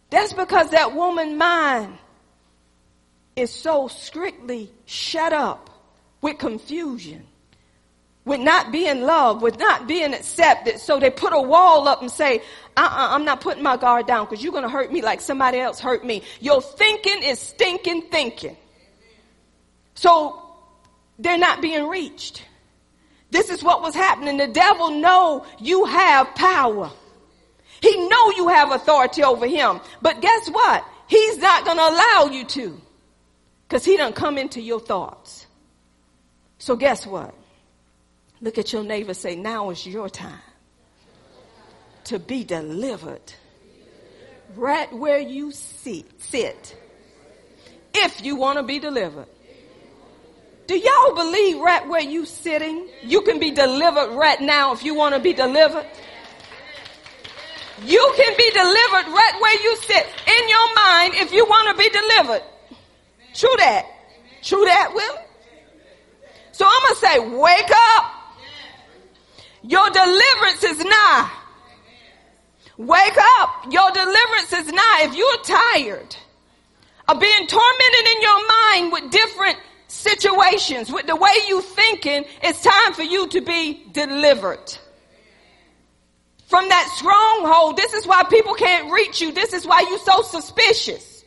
That's because that woman mind is so strictly shut up with confusion, with not being loved, with not being accepted. So they put a wall up and say, uh-uh, I'm not putting my guard down because you're going to hurt me like somebody else hurt me. Your thinking is stinking thinking. So they're not being reached. This is what was happening. The devil know you have power. He know you have authority over him. But guess what? He's not going to allow you to. Because he doesn't come into your thoughts. So guess what? Look at your neighbor say, now is your time to be delivered. Right where you sit, sit. If you want to be delivered. Do y'all believe right where you sitting, you can be delivered right now if you want to be delivered? You can be delivered right where you sit in your mind if you want to be delivered. True that. True that, Will. So I'm going to say, wake up. Your deliverance is nigh. Wake up. Your deliverance is nigh. If you're tired of being tormented in your mind with different situations, with the way you thinking, it's time for you to be delivered. From that stronghold, this is why people can't reach you. This is why you're so suspicious.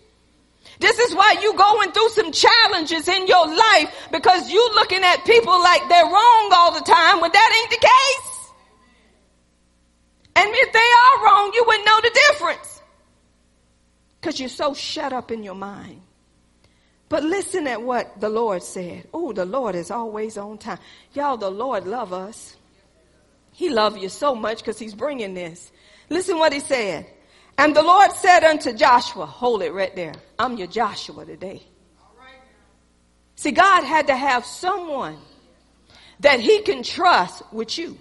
This is why you going through some challenges in your life because you looking at people like they're wrong all the time when that ain't the case. And if they are wrong, you wouldn't know the difference. Because you're so shut up in your mind. But listen at what the Lord said. Oh, the Lord is always on time. Y'all, the Lord love us. He love you so much because he's bringing this. Listen what he said. And the Lord said unto Joshua, hold it right there. I'm your Joshua today. See, God had to have someone that he can trust with you.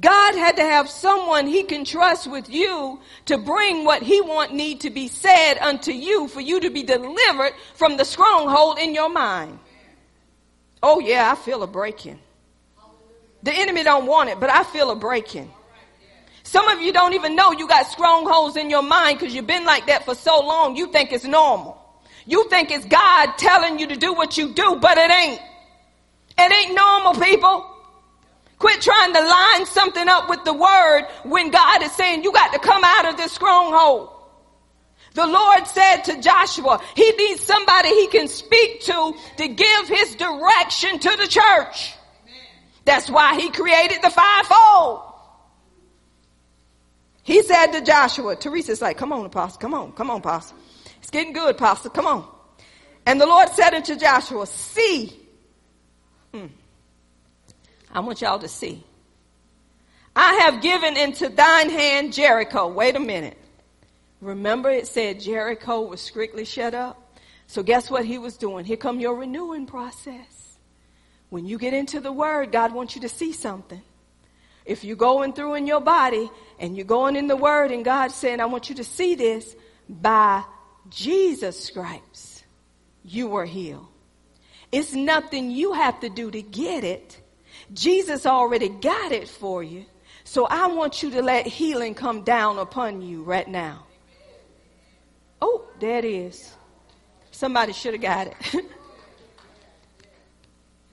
God had to have someone he can trust with you to bring what he want need to be said unto you for you to be delivered from the stronghold in your mind. Oh yeah, I feel a breaking. The enemy don't want it, but I feel a breaking. Some of you don't even know you got strongholds in your mind because you've been like that for so long. You think it's normal. You think it's God telling you to do what you do, but it ain't. It ain't normal, people. Quit trying to line something up with the word when God is saying you got to come out of this stronghold. The Lord said to Joshua, he needs somebody he can speak to to give his direction to the church. That's why he created the fivefold. He said to Joshua, Teresa's like, come on, apostle, come on, come on, apostle. It's getting good, apostle, come on. And the Lord said unto Joshua, see, hmm, I want y'all to see. I have given into thine hand Jericho. Wait a minute. Remember it said Jericho was strictly shut up? So guess what he was doing? Here come your renewing process. When you get into the word, God wants you to see something. If you're going through in your body and you're going in the word and God's saying, I want you to see this by Jesus' stripes, you were healed. It's nothing you have to do to get it. Jesus already got it for you. So I want you to let healing come down upon you right now. Oh, there it is. Somebody should have got it.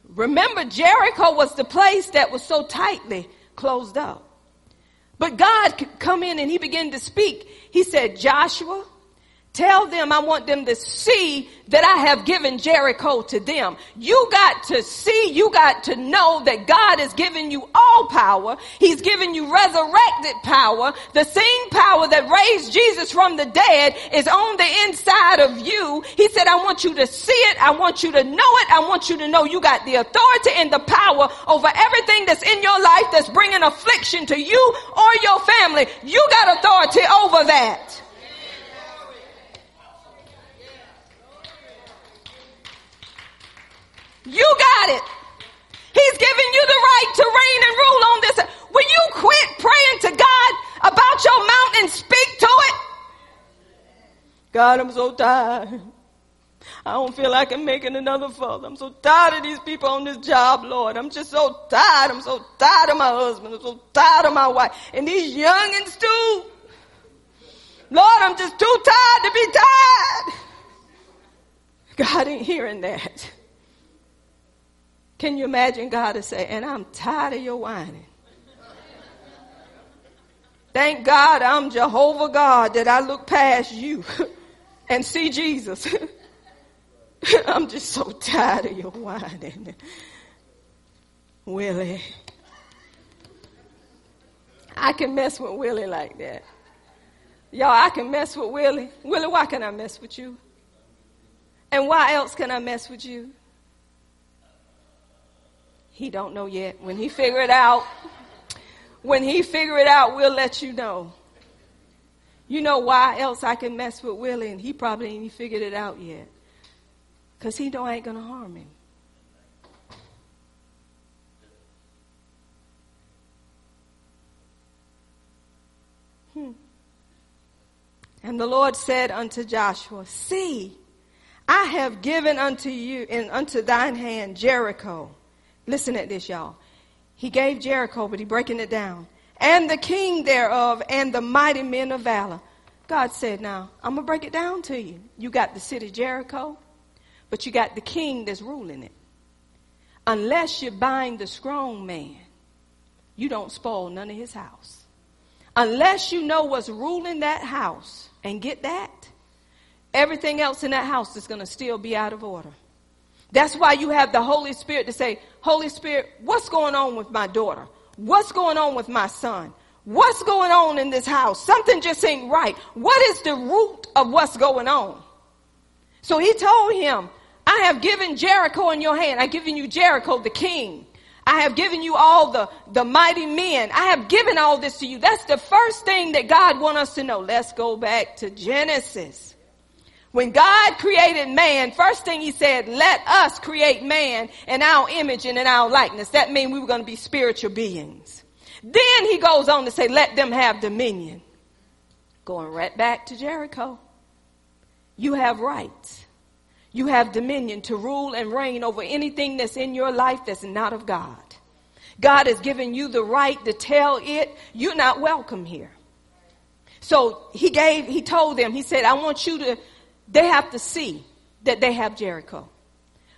Remember, Jericho was the place that was so tightly closed up. But God could come in and he began to speak. He said, Joshua, Tell them I want them to see that I have given Jericho to them. You got to see, you got to know that God has given you all power. He's given you resurrected power. The same power that raised Jesus from the dead is on the inside of you. He said, I want you to see it. I want you to know it. I want you to know you got the authority and the power over everything that's in your life that's bringing affliction to you or your family. You got authority over that. You got it. He's giving you the right to reign and rule on this. Will you quit praying to God about your mountain and speak to it? God, I'm so tired. I don't feel like I'm making another further. I'm so tired of these people on this job, Lord. I'm just so tired. I'm so tired of my husband. I'm so tired of my wife. And these youngins too. Lord, I'm just too tired to be tired. God ain't hearing that. Can you imagine God to say, and I'm tired of your whining. Thank God I'm Jehovah God that I look past you and see Jesus. I'm just so tired of your whining. Willie. I can mess with Willie like that. Y'all, I can mess with Willie. Willie, why can I mess with you? And why else can I mess with you? He don't know yet. When he figure it out, when he figure it out, we'll let you know. You know why else I can mess with Willie and he probably ain't figured it out yet. Cause he know I ain't gonna harm him. Hmm. And the Lord said unto Joshua, See, I have given unto you and unto thine hand Jericho Listen at this, y'all. He gave Jericho, but he breaking it down. And the king thereof and the mighty men of valor. God said, now, I'm going to break it down to you. You got the city Jericho, but you got the king that's ruling it. Unless you bind the strong man, you don't spoil none of his house. Unless you know what's ruling that house and get that, everything else in that house is going to still be out of order. That's why you have the Holy Spirit to say, Holy Spirit, what's going on with my daughter? What's going on with my son? What's going on in this house? Something just ain't right. What is the root of what's going on? So he told him, I have given Jericho in your hand. I've given you Jericho, the king. I have given you all the, the mighty men. I have given all this to you. That's the first thing that God wants us to know. Let's go back to Genesis. When God created man, first thing he said, let us create man in our image and in our likeness. That means we were going to be spiritual beings. Then he goes on to say, let them have dominion. Going right back to Jericho. You have rights. You have dominion to rule and reign over anything that's in your life that's not of God. God has given you the right to tell it, you're not welcome here. So he gave, he told them, he said, I want you to they have to see that they have Jericho.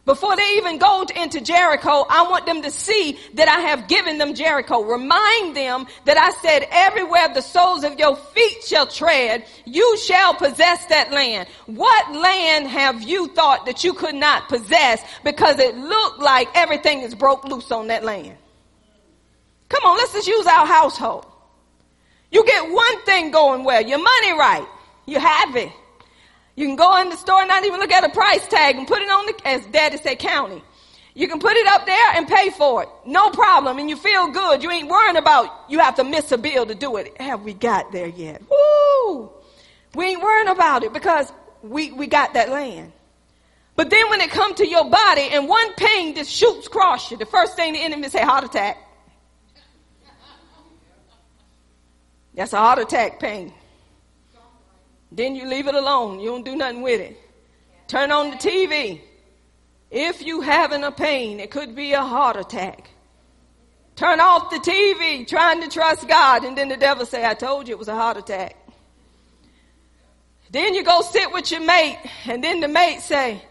Before they even go into Jericho, I want them to see that I have given them Jericho. Remind them that I said, everywhere the soles of your feet shall tread, you shall possess that land. What land have you thought that you could not possess because it looked like everything is broke loose on that land? Come on, let's just use our household. You get one thing going well, your money right, you have it. You can go in the store and not even look at a price tag and put it on the, as daddy said, county. You can put it up there and pay for it. No problem. And you feel good. You ain't worrying about you have to miss a bill to do it. Have we got there yet? Woo! We ain't worrying about it because we, we got that land. But then when it come to your body and one pain just shoots across you, the first thing the enemy say, heart attack. That's a heart attack pain. Then you leave it alone. You don't do nothing with it. Turn on the TV. If you having a pain, it could be a heart attack. Turn off the TV trying to trust God and then the devil say, I told you it was a heart attack. Then you go sit with your mate and then the mate say,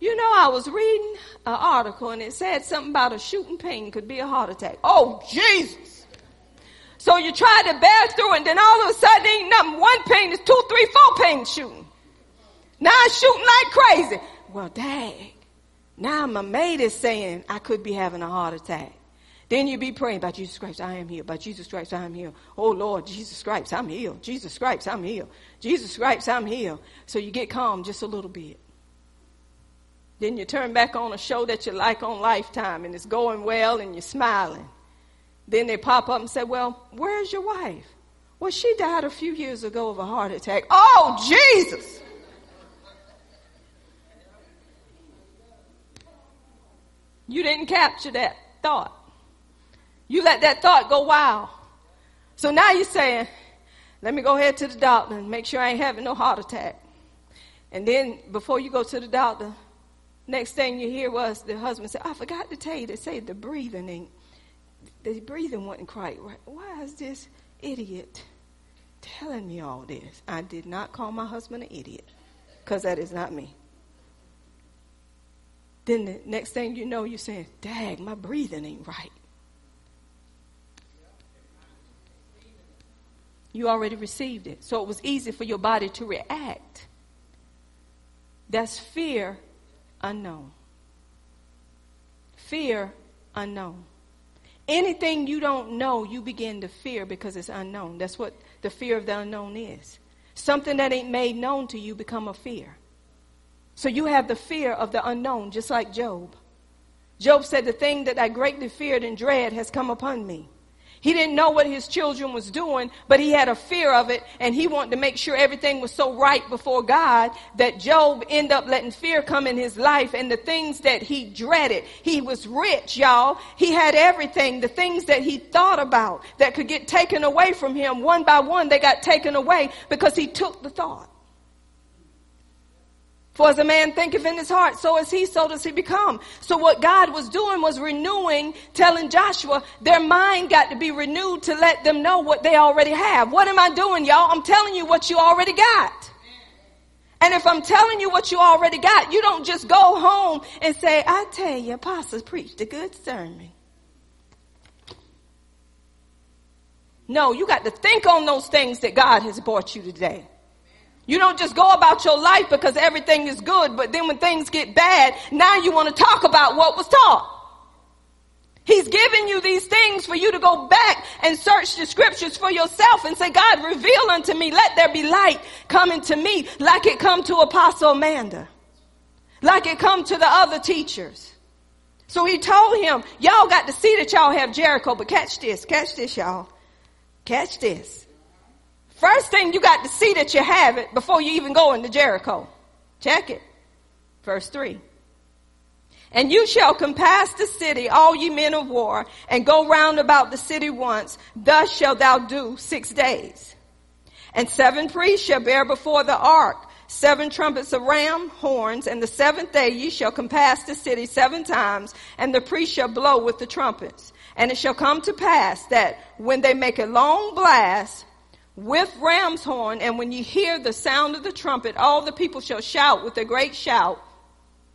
you know, I was reading an article and it said something about a shooting pain could be a heart attack. Oh, Jesus. So you try to bear through and then all of a sudden ain't nothing. One pain is two, three, four pains shooting. Now it's shooting like crazy. Well, dang. Now my mate is saying I could be having a heart attack. Then you be praying about Jesus Christ, I am healed. By Jesus Christ, I am healed. Oh Lord, Jesus Christ, I'm healed. Jesus Christ, I'm healed. Jesus Christ, I'm healed. So you get calm just a little bit. Then you turn back on a show that you like on Lifetime and it's going well and you're smiling. Then they pop up and say, Well, where's your wife? Well, she died a few years ago of a heart attack. Oh, Jesus! You didn't capture that thought. You let that thought go wild. So now you're saying, let me go ahead to the doctor and make sure I ain't having no heart attack. And then before you go to the doctor, next thing you hear was the husband say, I forgot to tell you, they say the breathing ain't the breathing wasn't quite right. Why is this idiot telling me all this? I did not call my husband an idiot because that is not me. Then the next thing you know, you're saying, Dag, my breathing ain't right. You already received it. So it was easy for your body to react. That's fear unknown. Fear unknown. Anything you don't know, you begin to fear because it's unknown. That's what the fear of the unknown is. Something that ain't made known to you become a fear. So you have the fear of the unknown, just like Job. Job said, The thing that I greatly feared and dread has come upon me. He didn't know what his children was doing, but he had a fear of it and he wanted to make sure everything was so right before God that Job ended up letting fear come in his life and the things that he dreaded. He was rich, y'all. He had everything. The things that he thought about that could get taken away from him one by one, they got taken away because he took the thought. For as a man thinketh in his heart, so is he, so does he become. So what God was doing was renewing, telling Joshua, their mind got to be renewed to let them know what they already have. What am I doing, y'all? I'm telling you what you already got. And if I'm telling you what you already got, you don't just go home and say, I tell you, apostles preached a good sermon. No, you got to think on those things that God has brought you today. You don't just go about your life because everything is good, but then when things get bad, now you want to talk about what was taught. He's given you these things for you to go back and search the scriptures for yourself and say, God, reveal unto me, let there be light coming to me like it come to Apostle Amanda, like it come to the other teachers. So he told him, y'all got to see that y'all have Jericho, but catch this, catch this, y'all. Catch this. First thing you got to see that you have it before you even go into Jericho. Check it. Verse 3. And you shall compass the city, all ye men of war, and go round about the city once. Thus shalt thou do six days. And seven priests shall bear before the ark seven trumpets of ram horns, and the seventh day ye shall compass the city seven times, and the priests shall blow with the trumpets. And it shall come to pass that when they make a long blast with ram's horn, and when you hear the sound of the trumpet, all the people shall shout with a great shout,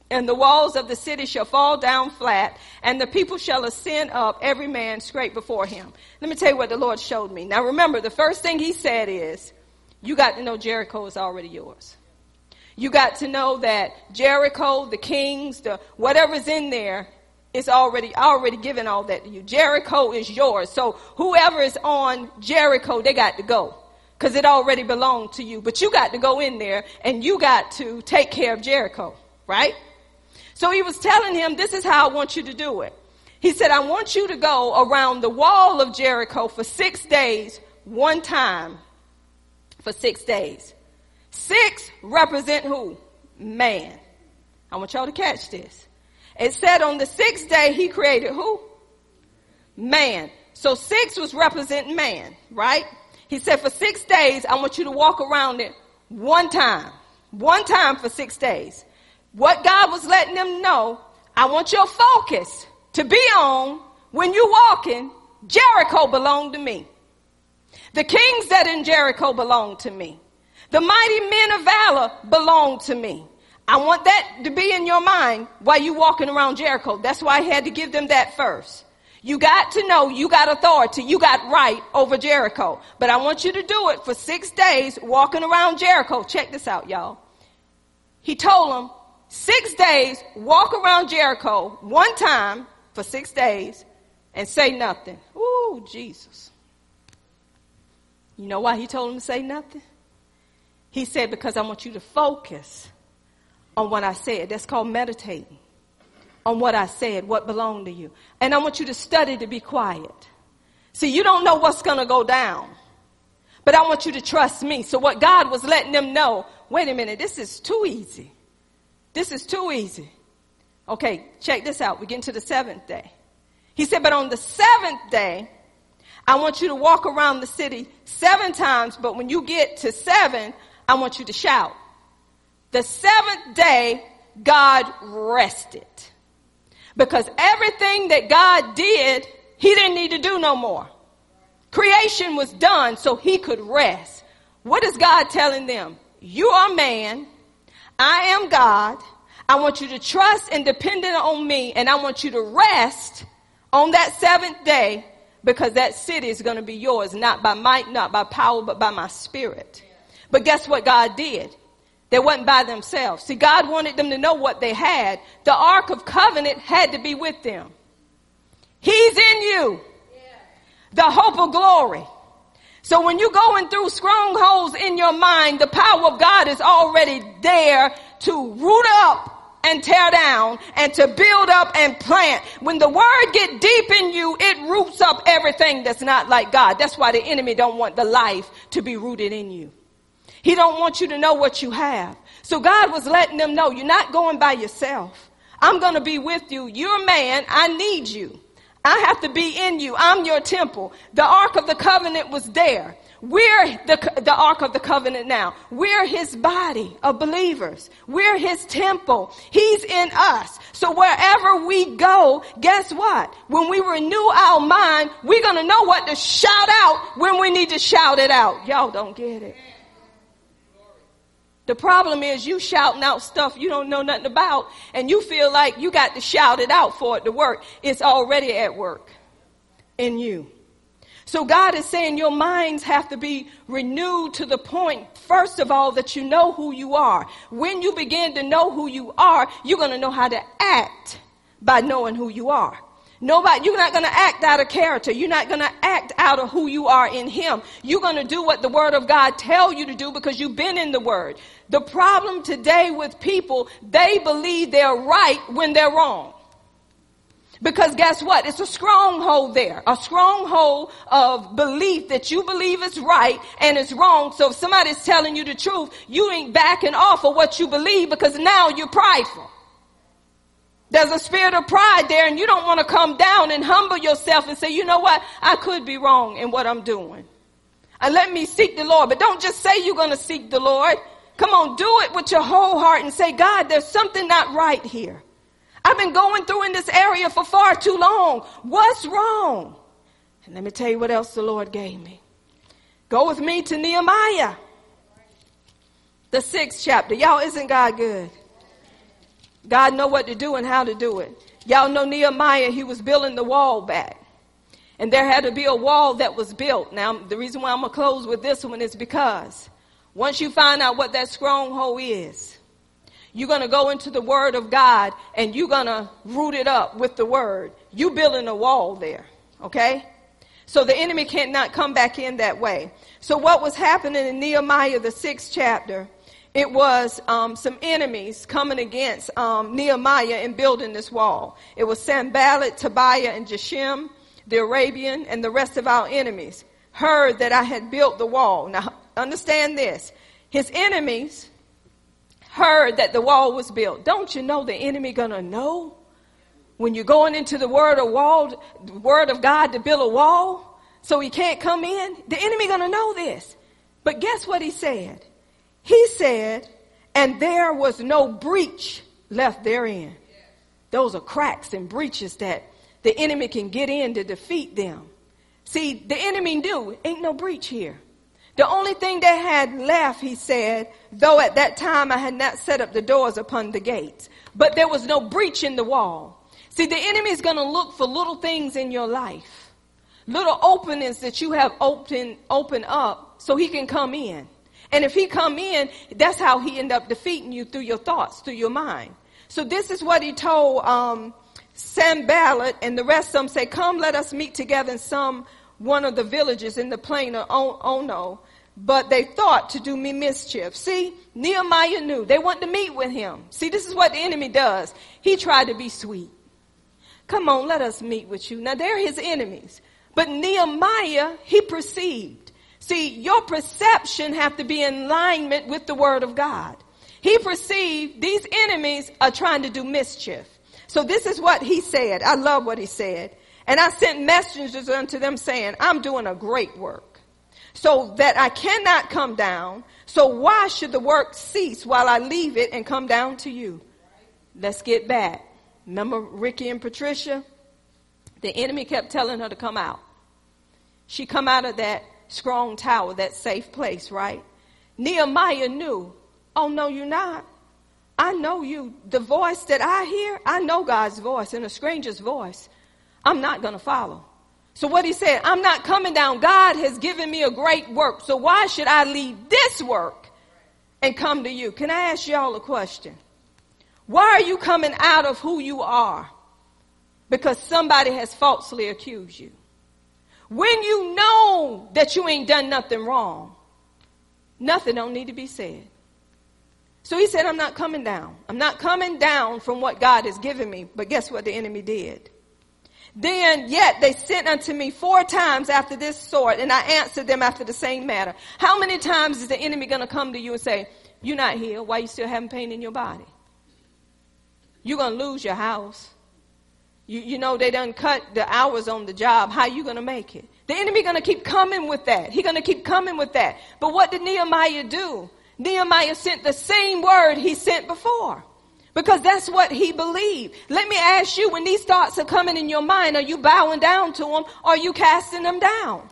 and the walls of the city shall fall down flat, and the people shall ascend up, every man straight before him. Let me tell you what the Lord showed me. Now remember, the first thing he said is, you got to know Jericho is already yours. You got to know that Jericho, the kings, the whatever's in there it's already already given all that to you. Jericho is yours. So whoever is on Jericho, they got to go. Cause it already belonged to you. But you got to go in there and you got to take care of Jericho, right? So he was telling him, this is how I want you to do it. He said, I want you to go around the wall of Jericho for six days, one time for six days. Six represent who? Man. I want y'all to catch this. It said on the sixth day he created who? Man. So six was representing man, right? He said for six days, I want you to walk around it one time. One time for six days. What God was letting them know, I want your focus to be on when you walking, Jericho belonged to me. The kings that in Jericho belong to me. The mighty men of valor belong to me. I want that to be in your mind while you walking around Jericho. That's why I had to give them that first. You got to know you got authority. You got right over Jericho. But I want you to do it for six days walking around Jericho. Check this out, y'all. He told them six days walk around Jericho one time for six days and say nothing. Ooh, Jesus. You know why he told them to say nothing? He said, because I want you to focus on what I said. That's called meditating on what I said, what belonged to you. And I want you to study to be quiet. See, you don't know what's going to go down, but I want you to trust me. So what God was letting them know, wait a minute, this is too easy. This is too easy. Okay, check this out. We get into the seventh day. He said, but on the seventh day, I want you to walk around the city seven times, but when you get to seven, I want you to shout. The seventh day, God rested. Because everything that God did, he didn't need to do no more. Creation was done so he could rest. What is God telling them? You are man. I am God. I want you to trust and depend on me and I want you to rest on that seventh day because that city is going to be yours, not by might, not by power, but by my spirit. But guess what God did? They wasn't by themselves. See, God wanted them to know what they had. The Ark of Covenant had to be with them. He's in you. The hope of glory. So when you're going through strongholds in your mind, the power of God is already there to root up and tear down and to build up and plant. When the word get deep in you, it roots up everything that's not like God. That's why the enemy don't want the life to be rooted in you. He don't want you to know what you have. So God was letting them know you're not going by yourself. I'm going to be with you. You're a man. I need you. I have to be in you. I'm your temple. The Ark of the Covenant was there. We're the, the Ark of the Covenant now. We're His body of believers. We're His temple. He's in us. So wherever we go, guess what? When we renew our mind, we're gonna know what to shout out when we need to shout it out. Y'all don't get it. The problem is you shouting out stuff you don't know nothing about and you feel like you got to shout it out for it to work. It's already at work in you. So God is saying your minds have to be renewed to the point, first of all, that you know who you are. When you begin to know who you are, you're going to know how to act by knowing who you are. Nobody, you're not going to act out of character. You're not going to act out of who you are in Him. You're going to do what the Word of God tell you to do because you've been in the Word. The problem today with people, they believe they're right when they're wrong. Because guess what? It's a stronghold there. A stronghold of belief that you believe is right and it's wrong. So if somebody's telling you the truth, you ain't backing off of what you believe because now you're prideful. There's a spirit of pride there and you don't want to come down and humble yourself and say, you know what? I could be wrong in what I'm doing. And let me seek the Lord. But don't just say you're going to seek the Lord. Come on, do it with your whole heart and say, God, there's something not right here. I've been going through in this area for far too long. What's wrong? And let me tell you what else the Lord gave me. Go with me to Nehemiah. The sixth chapter. Y'all, isn't God good? God know what to do and how to do it. Y'all know Nehemiah, he was building the wall back. And there had to be a wall that was built. Now, the reason why I'm going to close with this one is because once you find out what that stronghold is, you're going to go into the word of God and you're going to root it up with the word. You're building a wall there. Okay? So the enemy cannot come back in that way. So what was happening in Nehemiah, the sixth chapter, it was um, some enemies coming against um, Nehemiah and building this wall. It was Sanballat, Tobiah, and Geshem, the Arabian, and the rest of our enemies heard that I had built the wall. Now, understand this. His enemies heard that the wall was built. Don't you know the enemy gonna know when you're going into the word of wall, word of God to build a wall so he can't come in? The enemy gonna know this. But guess what he said? He said, and there was no breach left therein. Those are cracks and breaches that the enemy can get in to defeat them. See, the enemy knew ain't no breach here. The only thing they had left, he said, though at that time I had not set up the doors upon the gates, but there was no breach in the wall. See, the enemy is going to look for little things in your life, little openings that you have open, open up so he can come in. And if he come in, that's how he end up defeating you through your thoughts, through your mind. So this is what he told um, Sanballat and the rest of them say, come let us meet together in some one of the villages in the plain of Ono. But they thought to do me mischief. See, Nehemiah knew. They wanted to meet with him. See, this is what the enemy does. He tried to be sweet. Come on, let us meet with you. Now they're his enemies. But Nehemiah, he perceived. See, your perception have to be in alignment with the word of God. He perceived these enemies are trying to do mischief. So this is what he said. I love what he said. And I sent messengers unto them saying, I'm doing a great work so that I cannot come down. So why should the work cease while I leave it and come down to you? Let's get back. Remember Ricky and Patricia? The enemy kept telling her to come out. She come out of that strong tower, that safe place, right? Nehemiah knew, oh no, you're not. I know you. The voice that I hear, I know God's voice and a stranger's voice. I'm not going to follow. So what he said, I'm not coming down. God has given me a great work. So why should I leave this work and come to you? Can I ask y'all a question? Why are you coming out of who you are? Because somebody has falsely accused you. When you know that you ain't done nothing wrong, nothing don't need to be said. So he said, I'm not coming down. I'm not coming down from what God has given me. But guess what the enemy did? Then yet they sent unto me four times after this sort, and I answered them after the same matter. How many times is the enemy going to come to you and say, You're not healed. Why you still having pain in your body? You're going to lose your house. You, you know, they done cut the hours on the job. How you going to make it? The enemy going to keep coming with that. He going to keep coming with that. But what did Nehemiah do? Nehemiah sent the same word he sent before. Because that's what he believed. Let me ask you, when these thoughts are coming in your mind, are you bowing down to them? Or are you casting them down?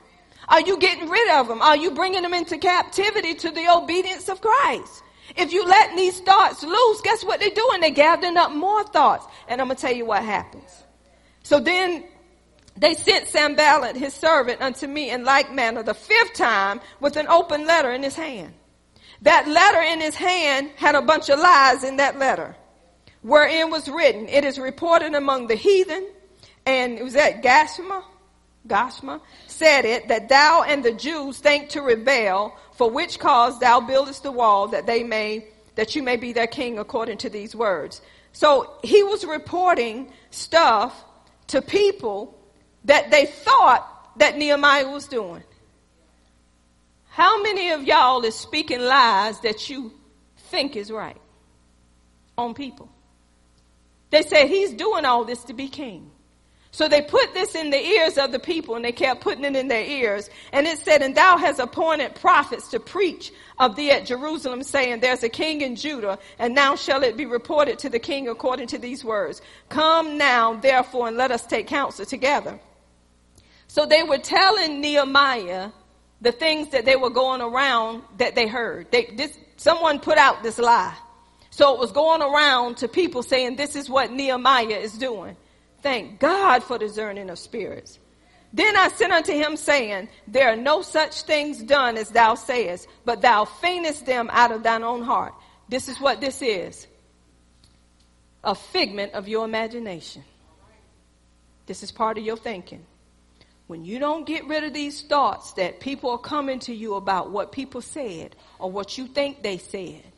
Are you getting rid of them? Are you bringing them into captivity to the obedience of Christ? If you let these thoughts loose, guess what they're doing? They're gathering up more thoughts. And I'm going to tell you what happens. So then they sent Sanballat, his servant, unto me in like manner the fifth time with an open letter in his hand. That letter in his hand had a bunch of lies in that letter, wherein was written, It is reported among the heathen, and it was at Gashma, Gashma, said it, that thou and the Jews think to rebel, for which cause thou buildest the wall that they may, that you may be their king according to these words. So he was reporting stuff to people that they thought that Nehemiah was doing. How many of y'all is speaking lies that you think is right on people? They said he's doing all this to be king. So they put this in the ears of the people and they kept putting it in their ears. And it said, and thou hast appointed prophets to preach of thee at Jerusalem saying, there's a king in Judah and now shall it be reported to the king according to these words. Come now therefore and let us take counsel together. So they were telling Nehemiah the things that they were going around that they heard. They, this, someone put out this lie. So it was going around to people saying, this is what Nehemiah is doing. Thank God for discerning of spirits. Then I sent unto him saying, There are no such things done as thou sayest, but thou feignest them out of thine own heart. This is what this is. A figment of your imagination. This is part of your thinking. When you don't get rid of these thoughts that people are coming to you about what people said or what you think they said,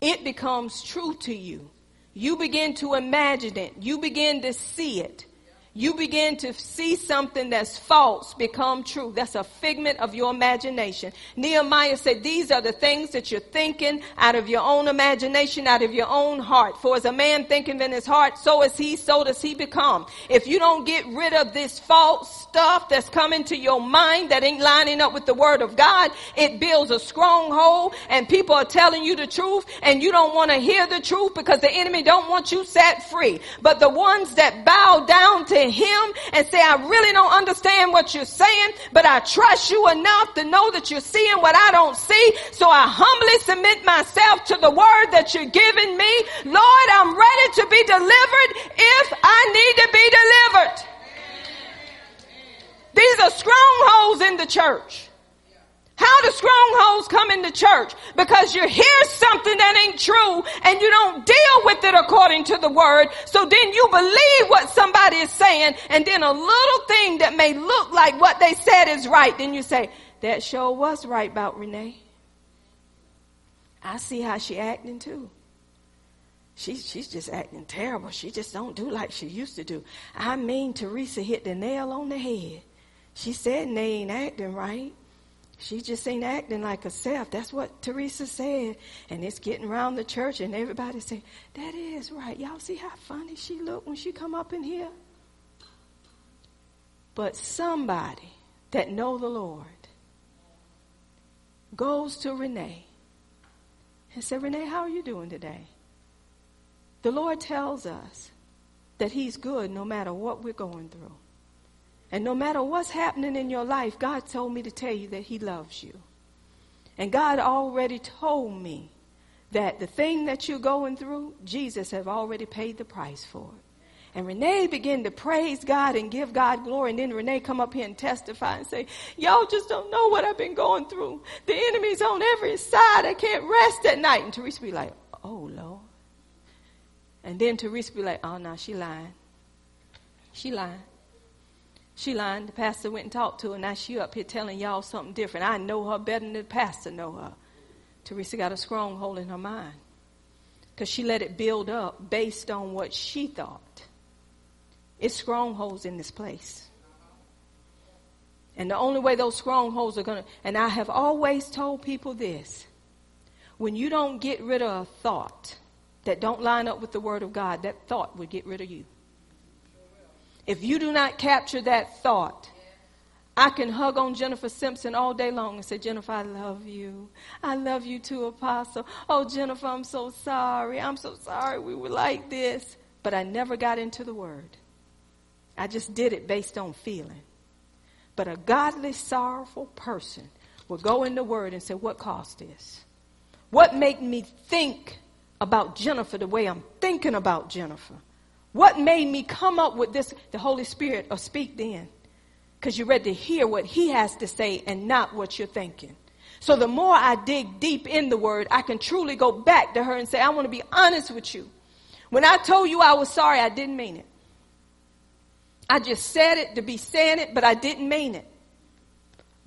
it becomes true to you. You begin to imagine it. You begin to see it you begin to see something that's false become true. That's a figment of your imagination. Nehemiah said, These are the things that you're thinking out of your own imagination, out of your own heart. For as a man thinketh in his heart, so is he, so does he become. If you don't get rid of this false stuff that's coming to your mind that ain't lining up with the word of God, it builds a stronghold and people are telling you the truth and you don't want to hear the truth because the enemy don't want you set free. But the ones that bow down to him and say, I really don't understand what you're saying, but I trust you enough to know that you're seeing what I don't see. So I humbly submit myself to the word that you're giving me. Lord, I'm ready to be delivered if I need to be delivered. These are strongholds in the church. How do strongholds come into church? Because you hear something that ain't true and you don't deal with it according to the word. So then you believe what somebody is saying and then a little thing that may look like what they said is right. Then you say, that sure was right about Renee. I see how she acting too. She, she's just acting terrible. She just don't do like she used to do. I mean, Teresa hit the nail on the head. She said they ain't acting right. She just ain't acting like herself. That's what Teresa said. And it's getting around the church and everybody say, that is right. Y'all see how funny she looked when she come up in here? But somebody that know the Lord goes to Renee and say, Renee, how are you doing today? The Lord tells us that he's good no matter what we're going through. And no matter what's happening in your life, God told me to tell you that He loves you. And God already told me that the thing that you're going through, Jesus have already paid the price for it. And Renee began to praise God and give God glory. And then Renee come up here and testify and say, y'all just don't know what I've been going through. The enemy's on every side. I can't rest at night. And Teresa be like, oh Lord. And then Teresa be like, oh no, she lying. She lying. She lying. The pastor went and talked to her. Now she up here telling y'all something different. I know her better than the pastor know her. Teresa got a stronghold in her mind because she let it build up based on what she thought. It's strongholds in this place. And the only way those strongholds are going to, and I have always told people this when you don't get rid of a thought that don't line up with the Word of God, that thought will get rid of you. If you do not capture that thought, I can hug on Jennifer Simpson all day long and say, Jennifer, I love you. I love you too, Apostle. Oh, Jennifer, I'm so sorry. I'm so sorry we were like this. But I never got into the word. I just did it based on feeling. But a godly, sorrowful person will go in the word and say, What caused this? What made me think about Jennifer the way I'm thinking about Jennifer? What made me come up with this? The Holy Spirit or speak then. Because you're ready to hear what He has to say and not what you're thinking. So the more I dig deep in the word, I can truly go back to her and say, I want to be honest with you. When I told you I was sorry, I didn't mean it. I just said it to be saying it, but I didn't mean it.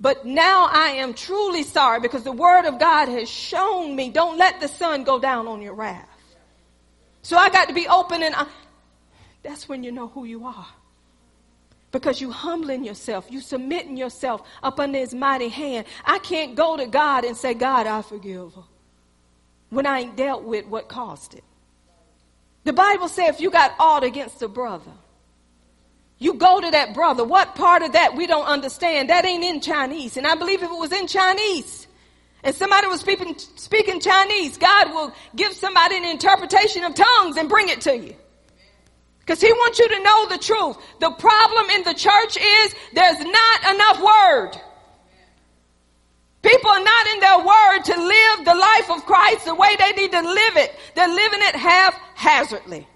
But now I am truly sorry because the word of God has shown me don't let the sun go down on your wrath. So I got to be open and I, that's when you know who you are. Because you humbling yourself, you submitting yourself up under his mighty hand. I can't go to God and say, God, I forgive. When I ain't dealt with what caused it. The Bible says if you got aught against a brother, you go to that brother. What part of that we don't understand? That ain't in Chinese. And I believe if it was in Chinese and somebody was speaking, speaking Chinese, God will give somebody an interpretation of tongues and bring it to you. Because he wants you to know the truth. The problem in the church is there's not enough word. People are not in their word to live the life of Christ the way they need to live it. They're living it haphazardly.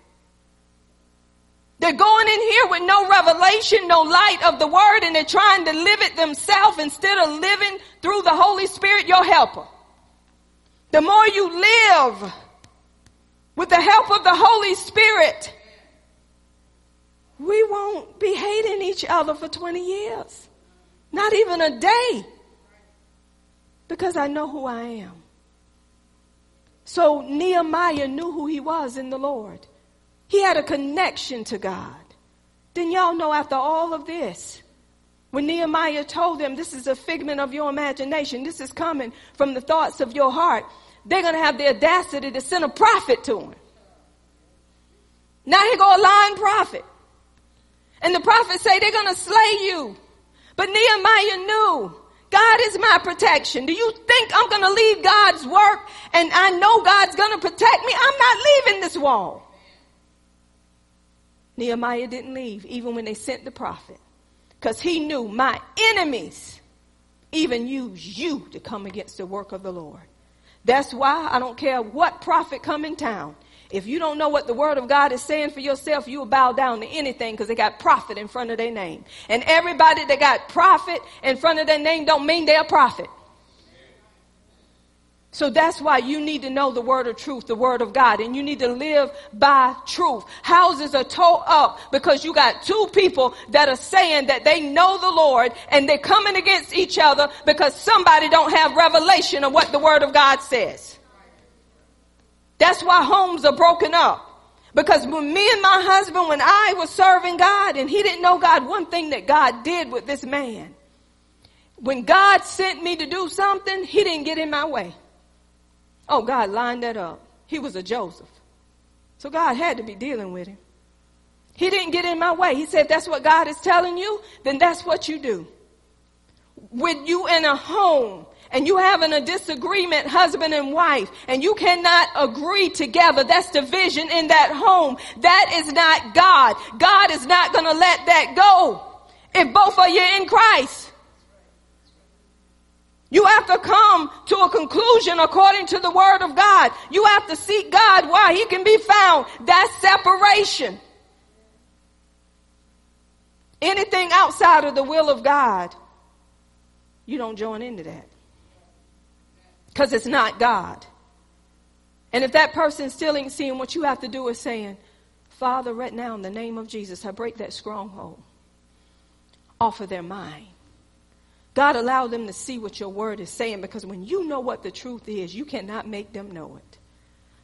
They're going in here with no revelation, no light of the word, and they're trying to live it themselves instead of living through the Holy Spirit, your helper. The more you live with the help of the Holy Spirit, we won't be hating each other for 20 years. Not even a day. Because I know who I am. So Nehemiah knew who he was in the Lord. He had a connection to God. Then y'all know after all of this, when Nehemiah told them this is a figment of your imagination, this is coming from the thoughts of your heart, they're going to have the audacity to send a prophet to him. Now here go a lying prophet. And the prophets say they're going to slay you. But Nehemiah knew God is my protection. Do you think I'm going to leave God's work and I know God's going to protect me? I'm not leaving this wall. Nehemiah didn't leave even when they sent the prophet because he knew my enemies even use you to come against the work of the Lord. That's why I don't care what prophet come in town. If you don't know what the word of God is saying for yourself, you will bow down to anything because they got prophet in front of their name. And everybody that got prophet in front of their name don't mean they're a prophet. So that's why you need to know the word of truth, the word of God, and you need to live by truth. Houses are tore up because you got two people that are saying that they know the Lord and they're coming against each other because somebody don't have revelation of what the word of God says. That's why homes are broken up. Because when me and my husband, when I was serving God and he didn't know God, one thing that God did with this man, when God sent me to do something, he didn't get in my way. Oh, God lined that up. He was a Joseph. So God had to be dealing with him. He didn't get in my way. He said, that's what God is telling you, then that's what you do. With you in a home and you having a disagreement, husband and wife, and you cannot agree together, that's division in that home. That is not God. God is not going to let that go. If both of you in Christ. You have to come to a conclusion according to the word of God. You have to seek God where he can be found. That's separation. Anything outside of the will of God, you don't join into that. Because it's not God. And if that person still ain't seeing what you have to do is saying, Father, right now in the name of Jesus, I break that stronghold off of their mind. God allow them to see what your word is saying because when you know what the truth is, you cannot make them know it.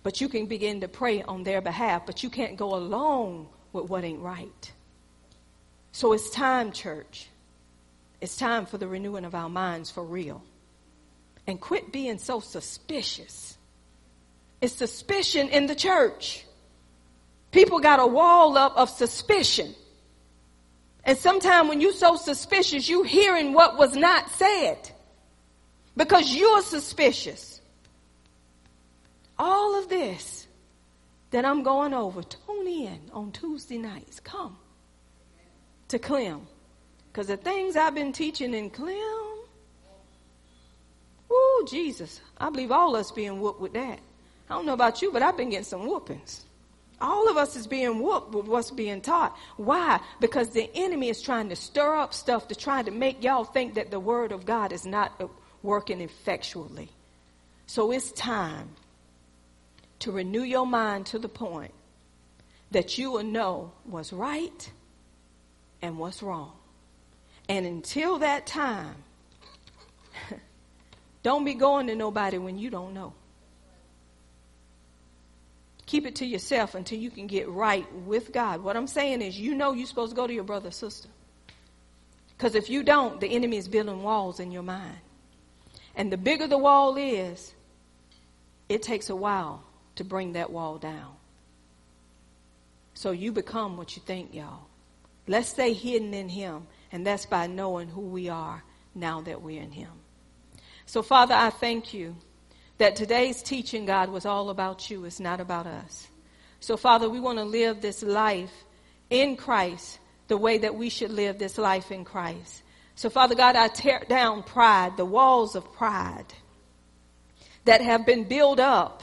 But you can begin to pray on their behalf, but you can't go along with what ain't right. So it's time, church. It's time for the renewing of our minds for real. And quit being so suspicious. It's suspicion in the church. People got a wall up of suspicion. And sometimes when you're so suspicious, you hearing what was not said. Because you're suspicious. All of this that I'm going over, tune in on Tuesday nights. Come to Clem. Because the things I've been teaching in Clem, Woo, Jesus. I believe all of us being whooped with that. I don't know about you, but I've been getting some whoopings. All of us is being whooped with what's being taught. Why? Because the enemy is trying to stir up stuff to try to make y'all think that the word of God is not uh, working effectually. So it's time to renew your mind to the point that you will know what's right and what's wrong. And until that time, don't be going to nobody when you don't know. Keep it to yourself until you can get right with God. What I'm saying is, you know you're supposed to go to your brother or sister. Because if you don't, the enemy is building walls in your mind. And the bigger the wall is, it takes a while to bring that wall down. So you become what you think, y'all. Let's stay hidden in Him, and that's by knowing who we are now that we're in Him. So, Father, I thank you that today's teaching, God, was all about you. It's not about us. So, Father, we want to live this life in Christ the way that we should live this life in Christ. So, Father God, I tear down pride, the walls of pride that have been built up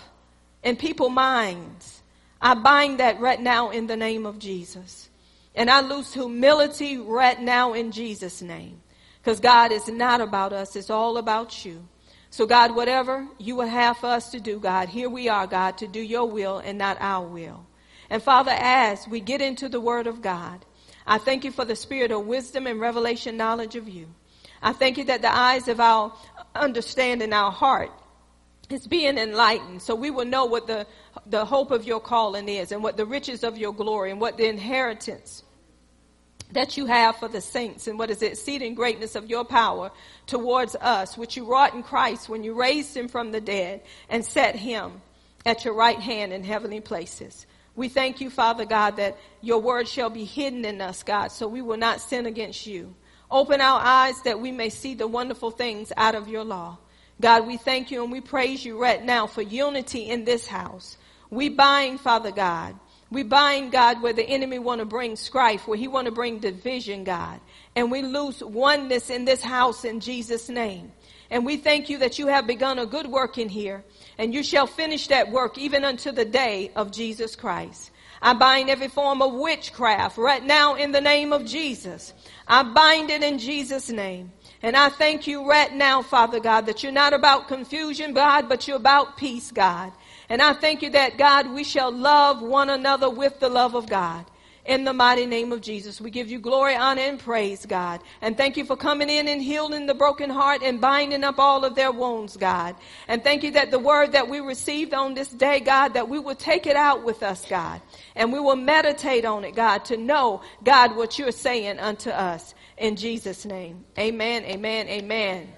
in people's minds. I bind that right now in the name of Jesus. And I lose humility right now in Jesus' name. Because God is not about us, it's all about you. So, God, whatever you would have for us to do, God, here we are, God, to do your will and not our will. And Father, as we get into the Word of God, I thank you for the spirit of wisdom and revelation knowledge of you. I thank you that the eyes of our understanding, our heart, is being enlightened so we will know what the, the hope of your calling is and what the riches of your glory and what the inheritance that you have for the saints and what is the exceeding greatness of your power towards us, which you wrought in Christ when you raised him from the dead and set him at your right hand in heavenly places. We thank you, Father God, that your word shall be hidden in us, God, so we will not sin against you. Open our eyes that we may see the wonderful things out of your law. God, we thank you and we praise you right now for unity in this house. We bind, Father God, we bind God where the enemy want to bring strife, where he want to bring division, God. And we lose oneness in this house in Jesus' name. And we thank you that you have begun a good work in here, and you shall finish that work even unto the day of Jesus Christ. I bind every form of witchcraft right now in the name of Jesus. I bind it in Jesus' name. And I thank you right now, Father God, that you're not about confusion, God, but you're about peace, God. And I thank you that, God, we shall love one another with the love of God. In the mighty name of Jesus, we give you glory, honor, and praise, God. And thank you for coming in and healing the broken heart and binding up all of their wounds, God. And thank you that the word that we received on this day, God, that we will take it out with us, God. And we will meditate on it, God, to know, God, what you're saying unto us. In Jesus' name. Amen, amen, amen.